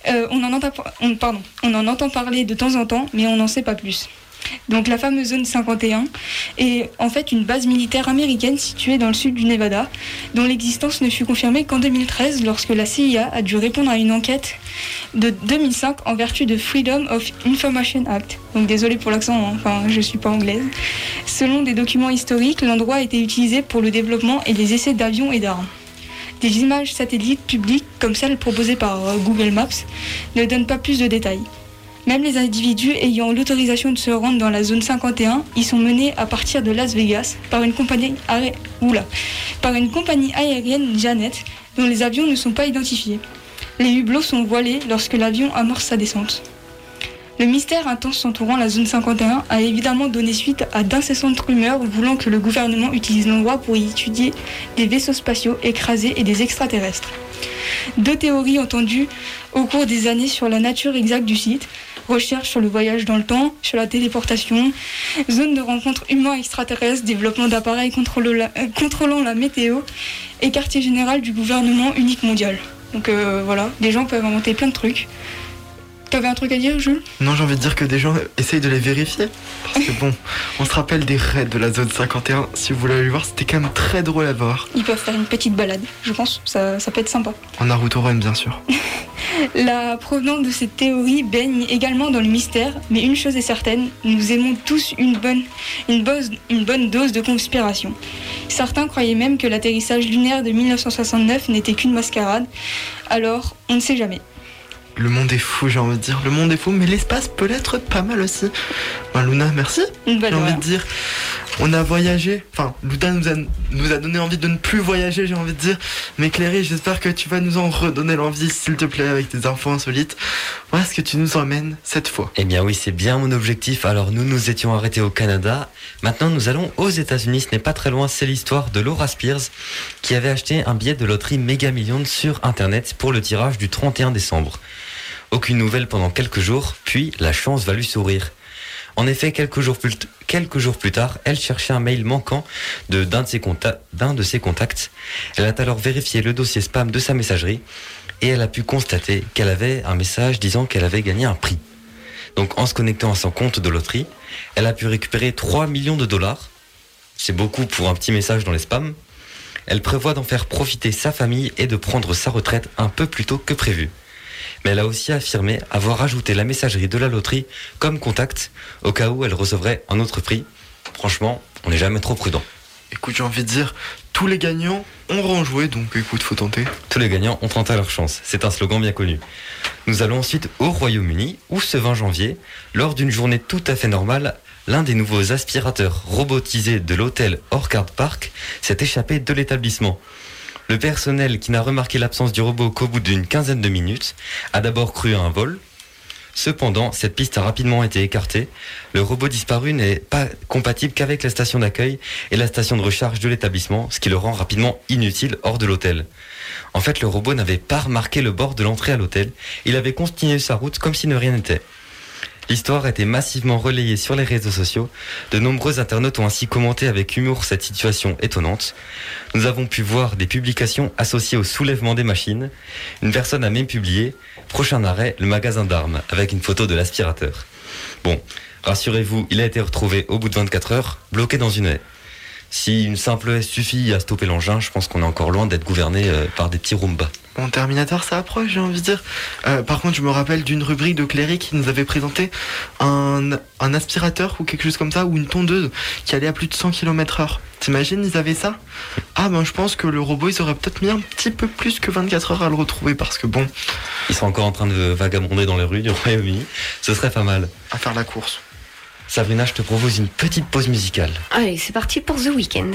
euh, on, en entend, on, pardon, on en entend parler de temps en temps, mais on n'en sait pas plus. Donc la fameuse zone 51 est en fait une base militaire américaine située dans le sud du Nevada, dont l'existence ne fut confirmée qu'en 2013 lorsque la CIA a dû répondre à une enquête de 2005 en vertu de Freedom of Information Act. Donc désolé pour l'accent, hein, enfin je suis pas anglaise. Selon des documents historiques, l'endroit a été utilisé pour le développement et les essais d'avions et d'armes. Des images satellites publiques comme celles proposées par euh, Google Maps ne donnent pas plus de détails. Même les individus ayant l'autorisation de se rendre dans la zone 51 y sont menés à partir de Las Vegas par une compagnie, par une compagnie aérienne Janet dont les avions ne sont pas identifiés. Les hublots sont voilés lorsque l'avion amorce sa descente. Le mystère intense entourant la zone 51 a évidemment donné suite à d'incessantes rumeurs voulant que le gouvernement utilise l'endroit pour y étudier des vaisseaux spatiaux écrasés et des extraterrestres. Deux théories entendues au cours des années sur la nature exacte du site, recherche sur le voyage dans le temps, sur la téléportation, zone de rencontre humain-extraterrestre, développement d'appareils contrôlant la, euh, contrôlant la météo et quartier général du gouvernement unique mondial. Donc euh, voilà, des gens peuvent inventer plein de trucs. T'avais un truc à dire, Jules? Non, j'ai envie de dire que des gens essayent de les vérifier. Parce que bon, on se rappelle des raids de la zone 51. Si vous voulez aller voir, c'était quand même très drôle à voir. Ils peuvent faire une petite balade, je pense, ça, ça peut être sympa. En Naruto Run, bien sûr. <laughs> La provenance de cette théorie baigne également dans le mystère, mais une chose est certaine, nous aimons tous une bonne, une, bonne dose de conspiration. Certains croyaient même que l'atterrissage lunaire de 1969 n'était qu'une mascarade, alors on ne sait jamais. Le monde est fou, j'ai envie de dire. Le monde est fou, mais l'espace peut l'être pas mal aussi. Ben, Luna, merci. J'ai envie de dire. On a voyagé, enfin, Louda nous a, nous a donné envie de ne plus voyager, j'ai envie de dire. Mais Cléry, j'espère que tu vas nous en redonner l'envie, s'il te plaît, avec tes infos insolites. Où est-ce que tu nous emmènes cette fois Eh bien oui, c'est bien mon objectif. Alors nous nous étions arrêtés au Canada. Maintenant nous allons aux États-Unis. Ce n'est pas très loin. C'est l'histoire de Laura Spears qui avait acheté un billet de loterie Mega Millions sur Internet pour le tirage du 31 décembre. Aucune nouvelle pendant quelques jours, puis la chance va lui sourire. En effet, quelques jours plus, tard, elle cherchait un mail manquant d'un de, ses d'un de ses contacts. Elle a alors vérifié le dossier spam de sa messagerie et elle a pu constater qu'elle avait un message disant qu'elle avait gagné un prix. Donc en se connectant à son compte de loterie, elle a pu récupérer 3 millions de dollars. C'est beaucoup pour un petit message dans les spams. Elle prévoit d'en faire profiter sa famille et de prendre sa retraite un peu plus tôt que prévu. Mais elle a aussi affirmé avoir ajouté la messagerie de la loterie comme contact au cas où elle recevrait un autre prix. Franchement, on n'est jamais trop prudent. Écoute, j'ai envie de dire, tous les gagnants ont renjoué, donc écoute, faut tenter. Tous les gagnants ont tenté leur chance. C'est un slogan bien connu. Nous allons ensuite au Royaume-Uni, où ce 20 janvier, lors d'une journée tout à fait normale, l'un des nouveaux aspirateurs robotisés de l'hôtel Orchard Park s'est échappé de l'établissement. Le personnel, qui n'a remarqué l'absence du robot qu'au bout d'une quinzaine de minutes, a d'abord cru à un vol. Cependant, cette piste a rapidement été écartée. Le robot disparu n'est pas compatible qu'avec la station d'accueil et la station de recharge de l'établissement, ce qui le rend rapidement inutile hors de l'hôtel. En fait, le robot n'avait pas remarqué le bord de l'entrée à l'hôtel. Il avait continué sa route comme si de rien n'était. L'histoire a été massivement relayée sur les réseaux sociaux. De nombreux internautes ont ainsi commenté avec humour cette situation étonnante. Nous avons pu voir des publications associées au soulèvement des machines. Une personne a même publié Prochain arrêt, le magasin d'armes, avec une photo de l'aspirateur. Bon, rassurez-vous, il a été retrouvé au bout de 24 heures, bloqué dans une haie. Si une simple haie suffit à stopper l'engin, je pense qu'on est encore loin d'être gouverné euh, par des petits Roomba. Bon, Terminator, ça approche, j'ai envie de dire. Euh, par contre, je me rappelle d'une rubrique de Cléry qui nous avait présenté un, un aspirateur ou quelque chose comme ça, ou une tondeuse qui allait à plus de 100 km heure. T'imagines, ils avaient ça? Ah ben, je pense que le robot, ils auraient peut-être mis un petit peu plus que 24 heures à le retrouver, parce que bon, Ils sont encore en train de vagabonder dans les rues du Royaume-Uni. <laughs> Ce serait pas mal. à faire la course. Sabrina, je te propose une petite pause musicale. Allez, c'est parti pour The Weeknd.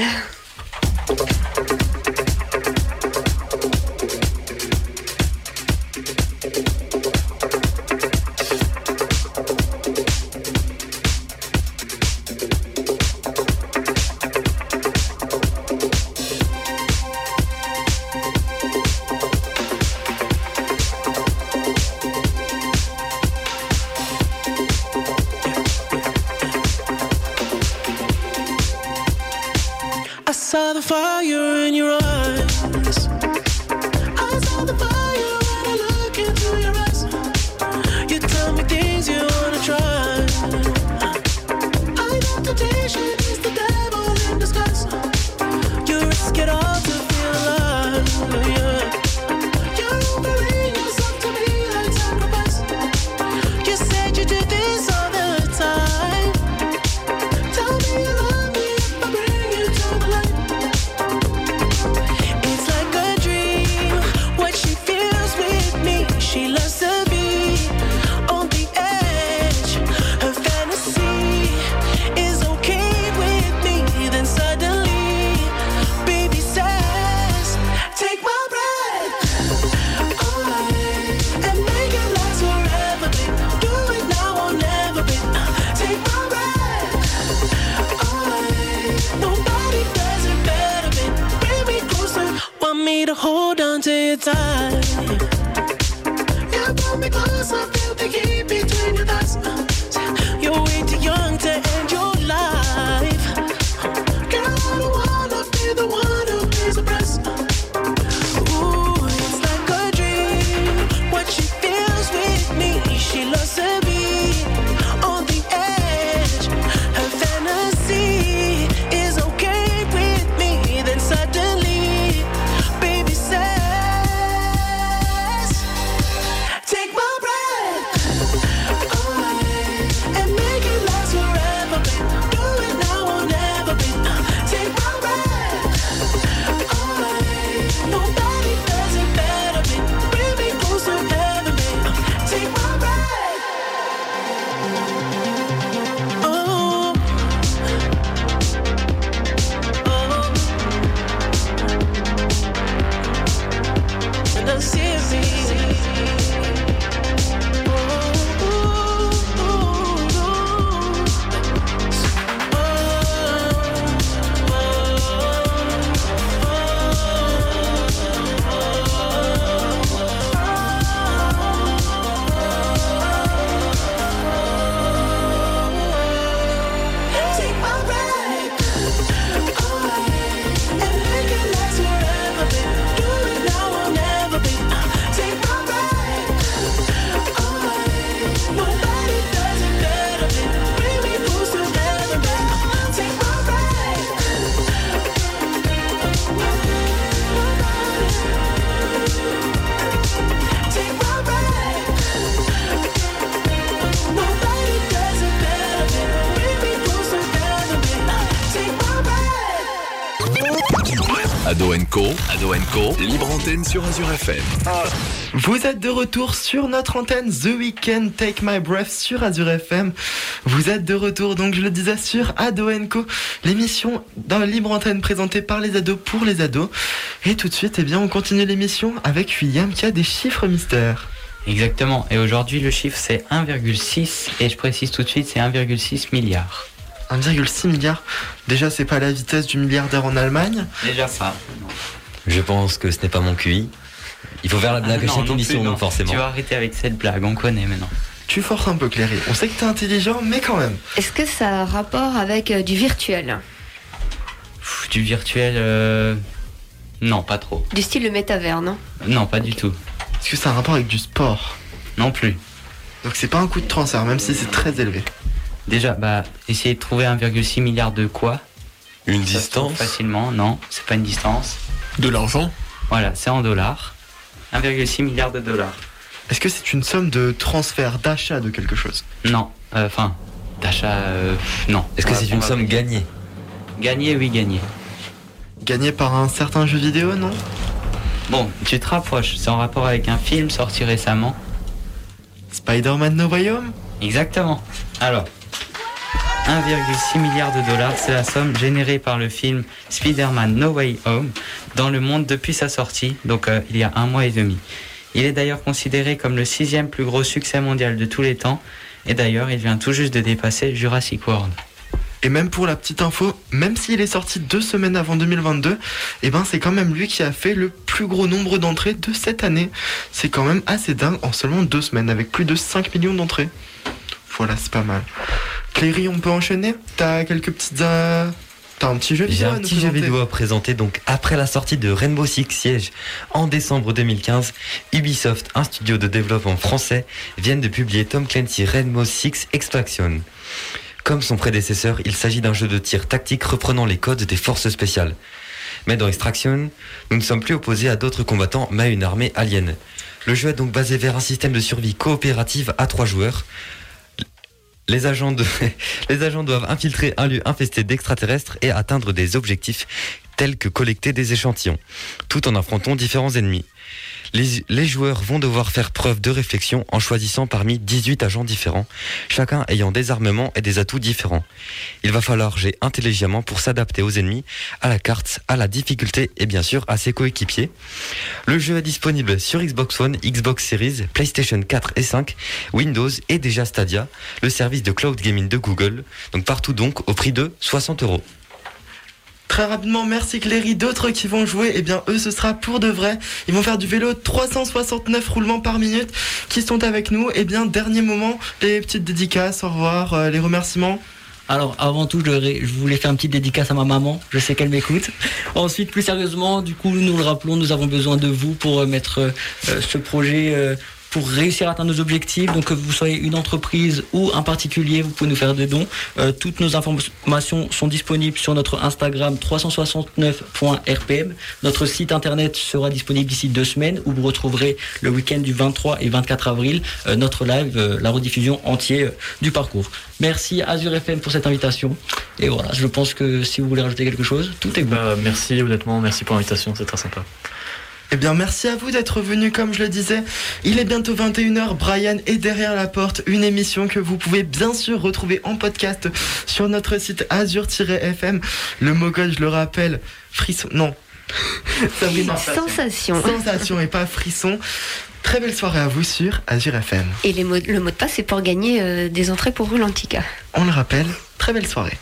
Antenne sur Azure FM. Vous êtes de retour sur notre antenne The Weekend Take My Breath sur Azure FM. Vous êtes de retour, donc je le disais, sur Ado Co, l'émission dans la libre antenne présentée par les ados pour les ados. Et tout de suite, eh bien, on continue l'émission avec William qui a des chiffres mystères. Exactement. Et aujourd'hui, le chiffre, c'est 1,6. Et je précise tout de suite, c'est 1,6 milliard. 1,6 milliard. Déjà, c'est pas la vitesse du milliardaire en Allemagne. Déjà ça. Je pense que ce n'est pas mon QI. Il faut faire la blague Ah à non, chaque non émission, plus, non. donc forcément. Tu vas arrêter avec cette blague, on connaît maintenant. Tu forces un peu, Cléry. On sait que t'es intelligent, mais quand même. Est-ce que ça a un rapport avec euh, du virtuel? Pff, Du virtuel, euh, non, pas trop. Du style le métavers, non? Non, pas du tout. Est-ce que ça a un rapport avec du sport? Non plus. Donc c'est pas un coup de transfert, même si c'est très élevé. Déjà, bah, essayer de trouver 1,6 milliard de quoi? Une Ça distance? Facilement, non, c'est pas une distance. De l'argent Voilà, c'est en dollars. 1,6 milliard de dollars. Est-ce que c'est une somme de transfert, d'achat de quelque chose? Non, euh, enfin, d'achat, euh, non. Est-ce que c'est une somme gagnée? Gagnée, oui, gagnée. Gagné par un certain jeu vidéo, non? Bon, tu te rapproches, c'est en rapport avec un film sorti récemment. Spider-Man No Way Home? Exactement. Alors, 1,6 milliard de dollars, c'est la somme générée par le film Spider-Man No Way Home dans le monde depuis sa sortie, donc euh, il y a un mois et demi. Il est d'ailleurs considéré comme le sixième plus gros succès mondial de tous les temps, et d'ailleurs il vient tout juste de dépasser Jurassic World. Et même pour la petite info, même s'il est sorti deux semaines avant 2022, eh ben c'est quand même lui qui a fait le plus gros nombre d'entrées de cette année. C'est quand même assez dingue en seulement deux semaines, avec plus de 5 millions d'entrées. Voilà, c'est pas mal. Cléry, on peut enchaîner? T'as quelques petites... euh, T'as un petit jeu vidéo à un petit jeu présenter vidéo à présenter. Donc, après la sortie de Rainbow Six Siege en décembre 2015, Ubisoft, un studio de développement français, viennent de publier Tom Clancy Rainbow Six Extraction. Comme son prédécesseur, il s'agit d'un jeu de tir tactique reprenant les codes des forces spéciales. Mais dans Extraction, nous ne sommes plus opposés à d'autres combattants, mais à une armée alien. Le jeu est donc basé vers un système de survie coopérative à trois joueurs. <laughs> Les agents, doivent infiltrer un lieu infesté d'extraterrestres et atteindre des objectifs tels que collecter des échantillons, tout en affrontant différents ennemis. Les, joueurs vont devoir faire preuve de réflexion en choisissant parmi 18 agents différents, chacun ayant des armements et des atouts différents. Il va falloir jouer intelligemment pour s'adapter aux ennemis, à la carte, à la difficulté et bien sûr à ses coéquipiers. Le jeu est disponible sur Xbox One, Xbox Series, PlayStation 4 et 5, Windows et déjà Stadia, le service de cloud gaming de Google, donc partout donc au prix de 60 euros. Très rapidement, merci Cléry. D'autres qui vont jouer, eh bien eux ce sera pour de vrai. Ils vont faire du vélo 369 roulements par minute qui sont avec nous. Eh bien dernier moment, les petites dédicaces, au revoir, euh, les remerciements. Alors avant tout, je, voulais faire une petite dédicace à ma maman. Je sais qu'elle m'écoute. <laughs> Ensuite, plus sérieusement, du coup, nous le rappelons, nous avons besoin de vous pour euh, mettre euh, ce projet. Pour réussir à atteindre nos objectifs, donc que vous soyez une entreprise ou un particulier, vous pouvez nous faire des dons. Euh, toutes nos informations sont disponibles sur notre Instagram 369.rpm. Notre site internet sera disponible d'ici deux semaines où vous retrouverez le week-end du 23 et 24 avril euh, notre live, euh, la rediffusion entière euh, du parcours. Merci Azure FM pour cette invitation. Et voilà, je pense que si vous voulez rajouter quelque chose, tout est bon. Bah, merci, honnêtement, merci pour l'invitation, c'est très sympa. Eh bien, merci à vous d'être venus, comme je le disais. Il est bientôt 21h. Brian est derrière la porte. Une émission que vous pouvez bien sûr retrouver en podcast sur notre site azur-fm. Le mot code, je le rappelle, frisson. Non. <laughs> Sabrina. Sensation. Sensation et pas frisson. Très belle soirée à vous sur Azure FM. Et les mots- le mot de passe, c'est pour gagner euh, des entrées pour Roulantica. On le rappelle, très belle soirée.